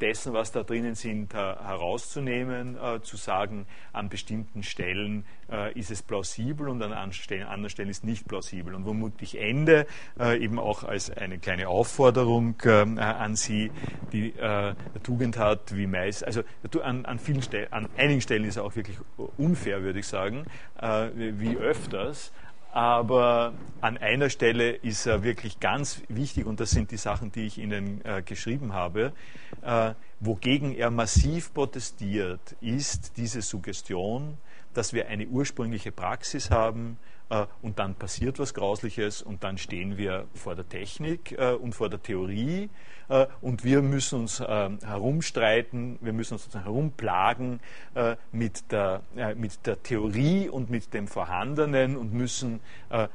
dessen, was da drinnen sind, äh, herauszunehmen, äh, zu sagen, an bestimmten Stellen ist es plausibel und an anderen Stellen ist es nicht plausibel. Und womit ich ende, eben auch als eine kleine Aufforderung an Sie, die Tugend hat, wie meist, also an, an, vielen Stellen, an einigen Stellen ist er auch wirklich unfair, würde ich sagen, wie öfters, aber an einer Stelle ist er wirklich ganz wichtig, und das sind die Sachen, die ich Ihnen äh, geschrieben habe. Äh, wogegen er massiv protestiert, ist diese Suggestion, dass wir eine ursprüngliche Praxis haben, äh, und dann passiert was Grausliches und dann stehen wir vor der Technik äh, und vor der Theorie äh, und wir müssen uns herumstreiten, wir müssen uns sozusagen herumplagen mit der, mit der Theorie und mit dem Vorhandenen und müssen,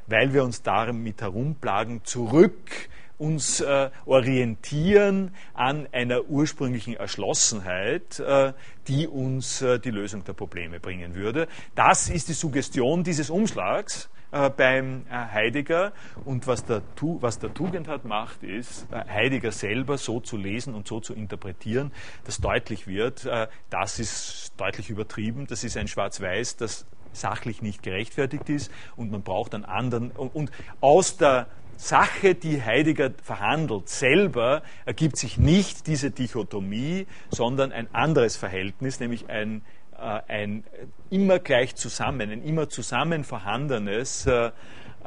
weil wir uns damit herumplagen, zurück uns äh, orientieren an einer ursprünglichen Erschlossenheit, äh, die uns äh, die Lösung der Probleme bringen würde. Das ist die Suggestion dieses Umschlags äh, beim äh, Heidegger. Und was der, was der Tugendhat macht, ist, äh, Heidegger selber so zu lesen und so zu interpretieren, dass deutlich wird, das ist deutlich übertrieben, das ist ein Schwarz-Weiß, das sachlich nicht gerechtfertigt ist und man braucht einen anderen. Und aus der Sache, die Heidegger verhandelt, selber ergibt sich nicht diese Dichotomie, sondern ein anderes Verhältnis, nämlich ein, äh, ein immer gleich zusammen, ein immer zusammen vorhandenes äh, äh,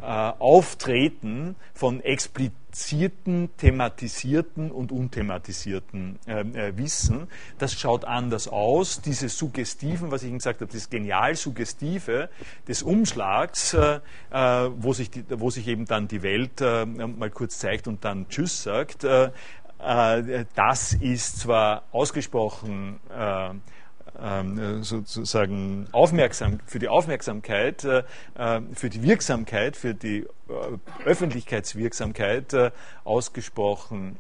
Auftreten von explizierten, thematisierten und unthematisierten äh, äh, Wissen. Das schaut anders aus. Diese Suggestiven, was ich Ihnen gesagt habe, das genial Suggestive des Umschlags, äh, äh, wo, sich die, wo sich eben dann die Welt äh, mal kurz zeigt und dann Tschüss sagt, das ist zwar ausgesprochen ähm, äh, sozusagen aufmerksam, für die Aufmerksamkeit, äh, äh, für die Wirksamkeit, für die Öffentlichkeitswirksamkeit ausgesprochen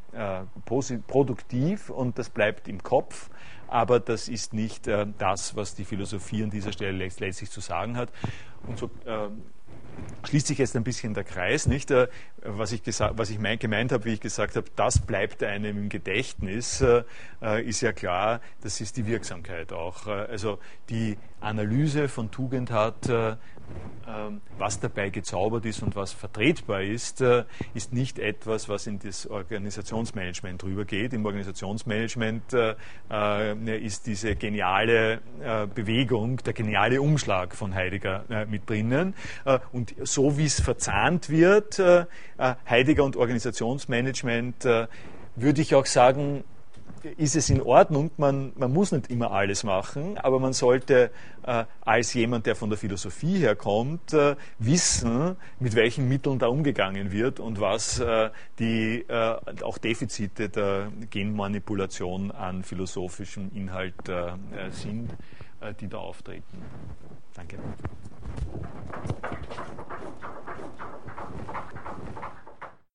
produktiv und das bleibt im Kopf aber das ist nicht äh, das, was die Philosophie an dieser Stelle letztlich zu sagen hat. Und so äh, schließt sich jetzt ein bisschen der Kreis, nicht? Äh, was ich, was ich mein, gemeint habe, wie ich gesagt habe, das bleibt einem im Gedächtnis, äh, äh, ist ja klar, das ist die Wirksamkeit auch. Also die Analyse von Tugend hat, was dabei gezaubert ist und was vertretbar ist, ist nicht etwas, was in das Organisationsmanagement rübergeht. Im Organisationsmanagement ist diese geniale Bewegung, der geniale Umschlag von Heidegger mit drinnen. Und so wie es verzahnt wird, äh, Heidegger und Organisationsmanagement, äh, würde ich auch sagen, ist es in Ordnung. Man, man muss nicht immer alles machen, aber man sollte äh, als jemand, der von der Philosophie herkommt, äh, wissen, mit welchen Mitteln da umgegangen wird und was äh, die äh, auch Defizite der Genmanipulation an philosophischem Inhalt sind, die da auftreten. Danke.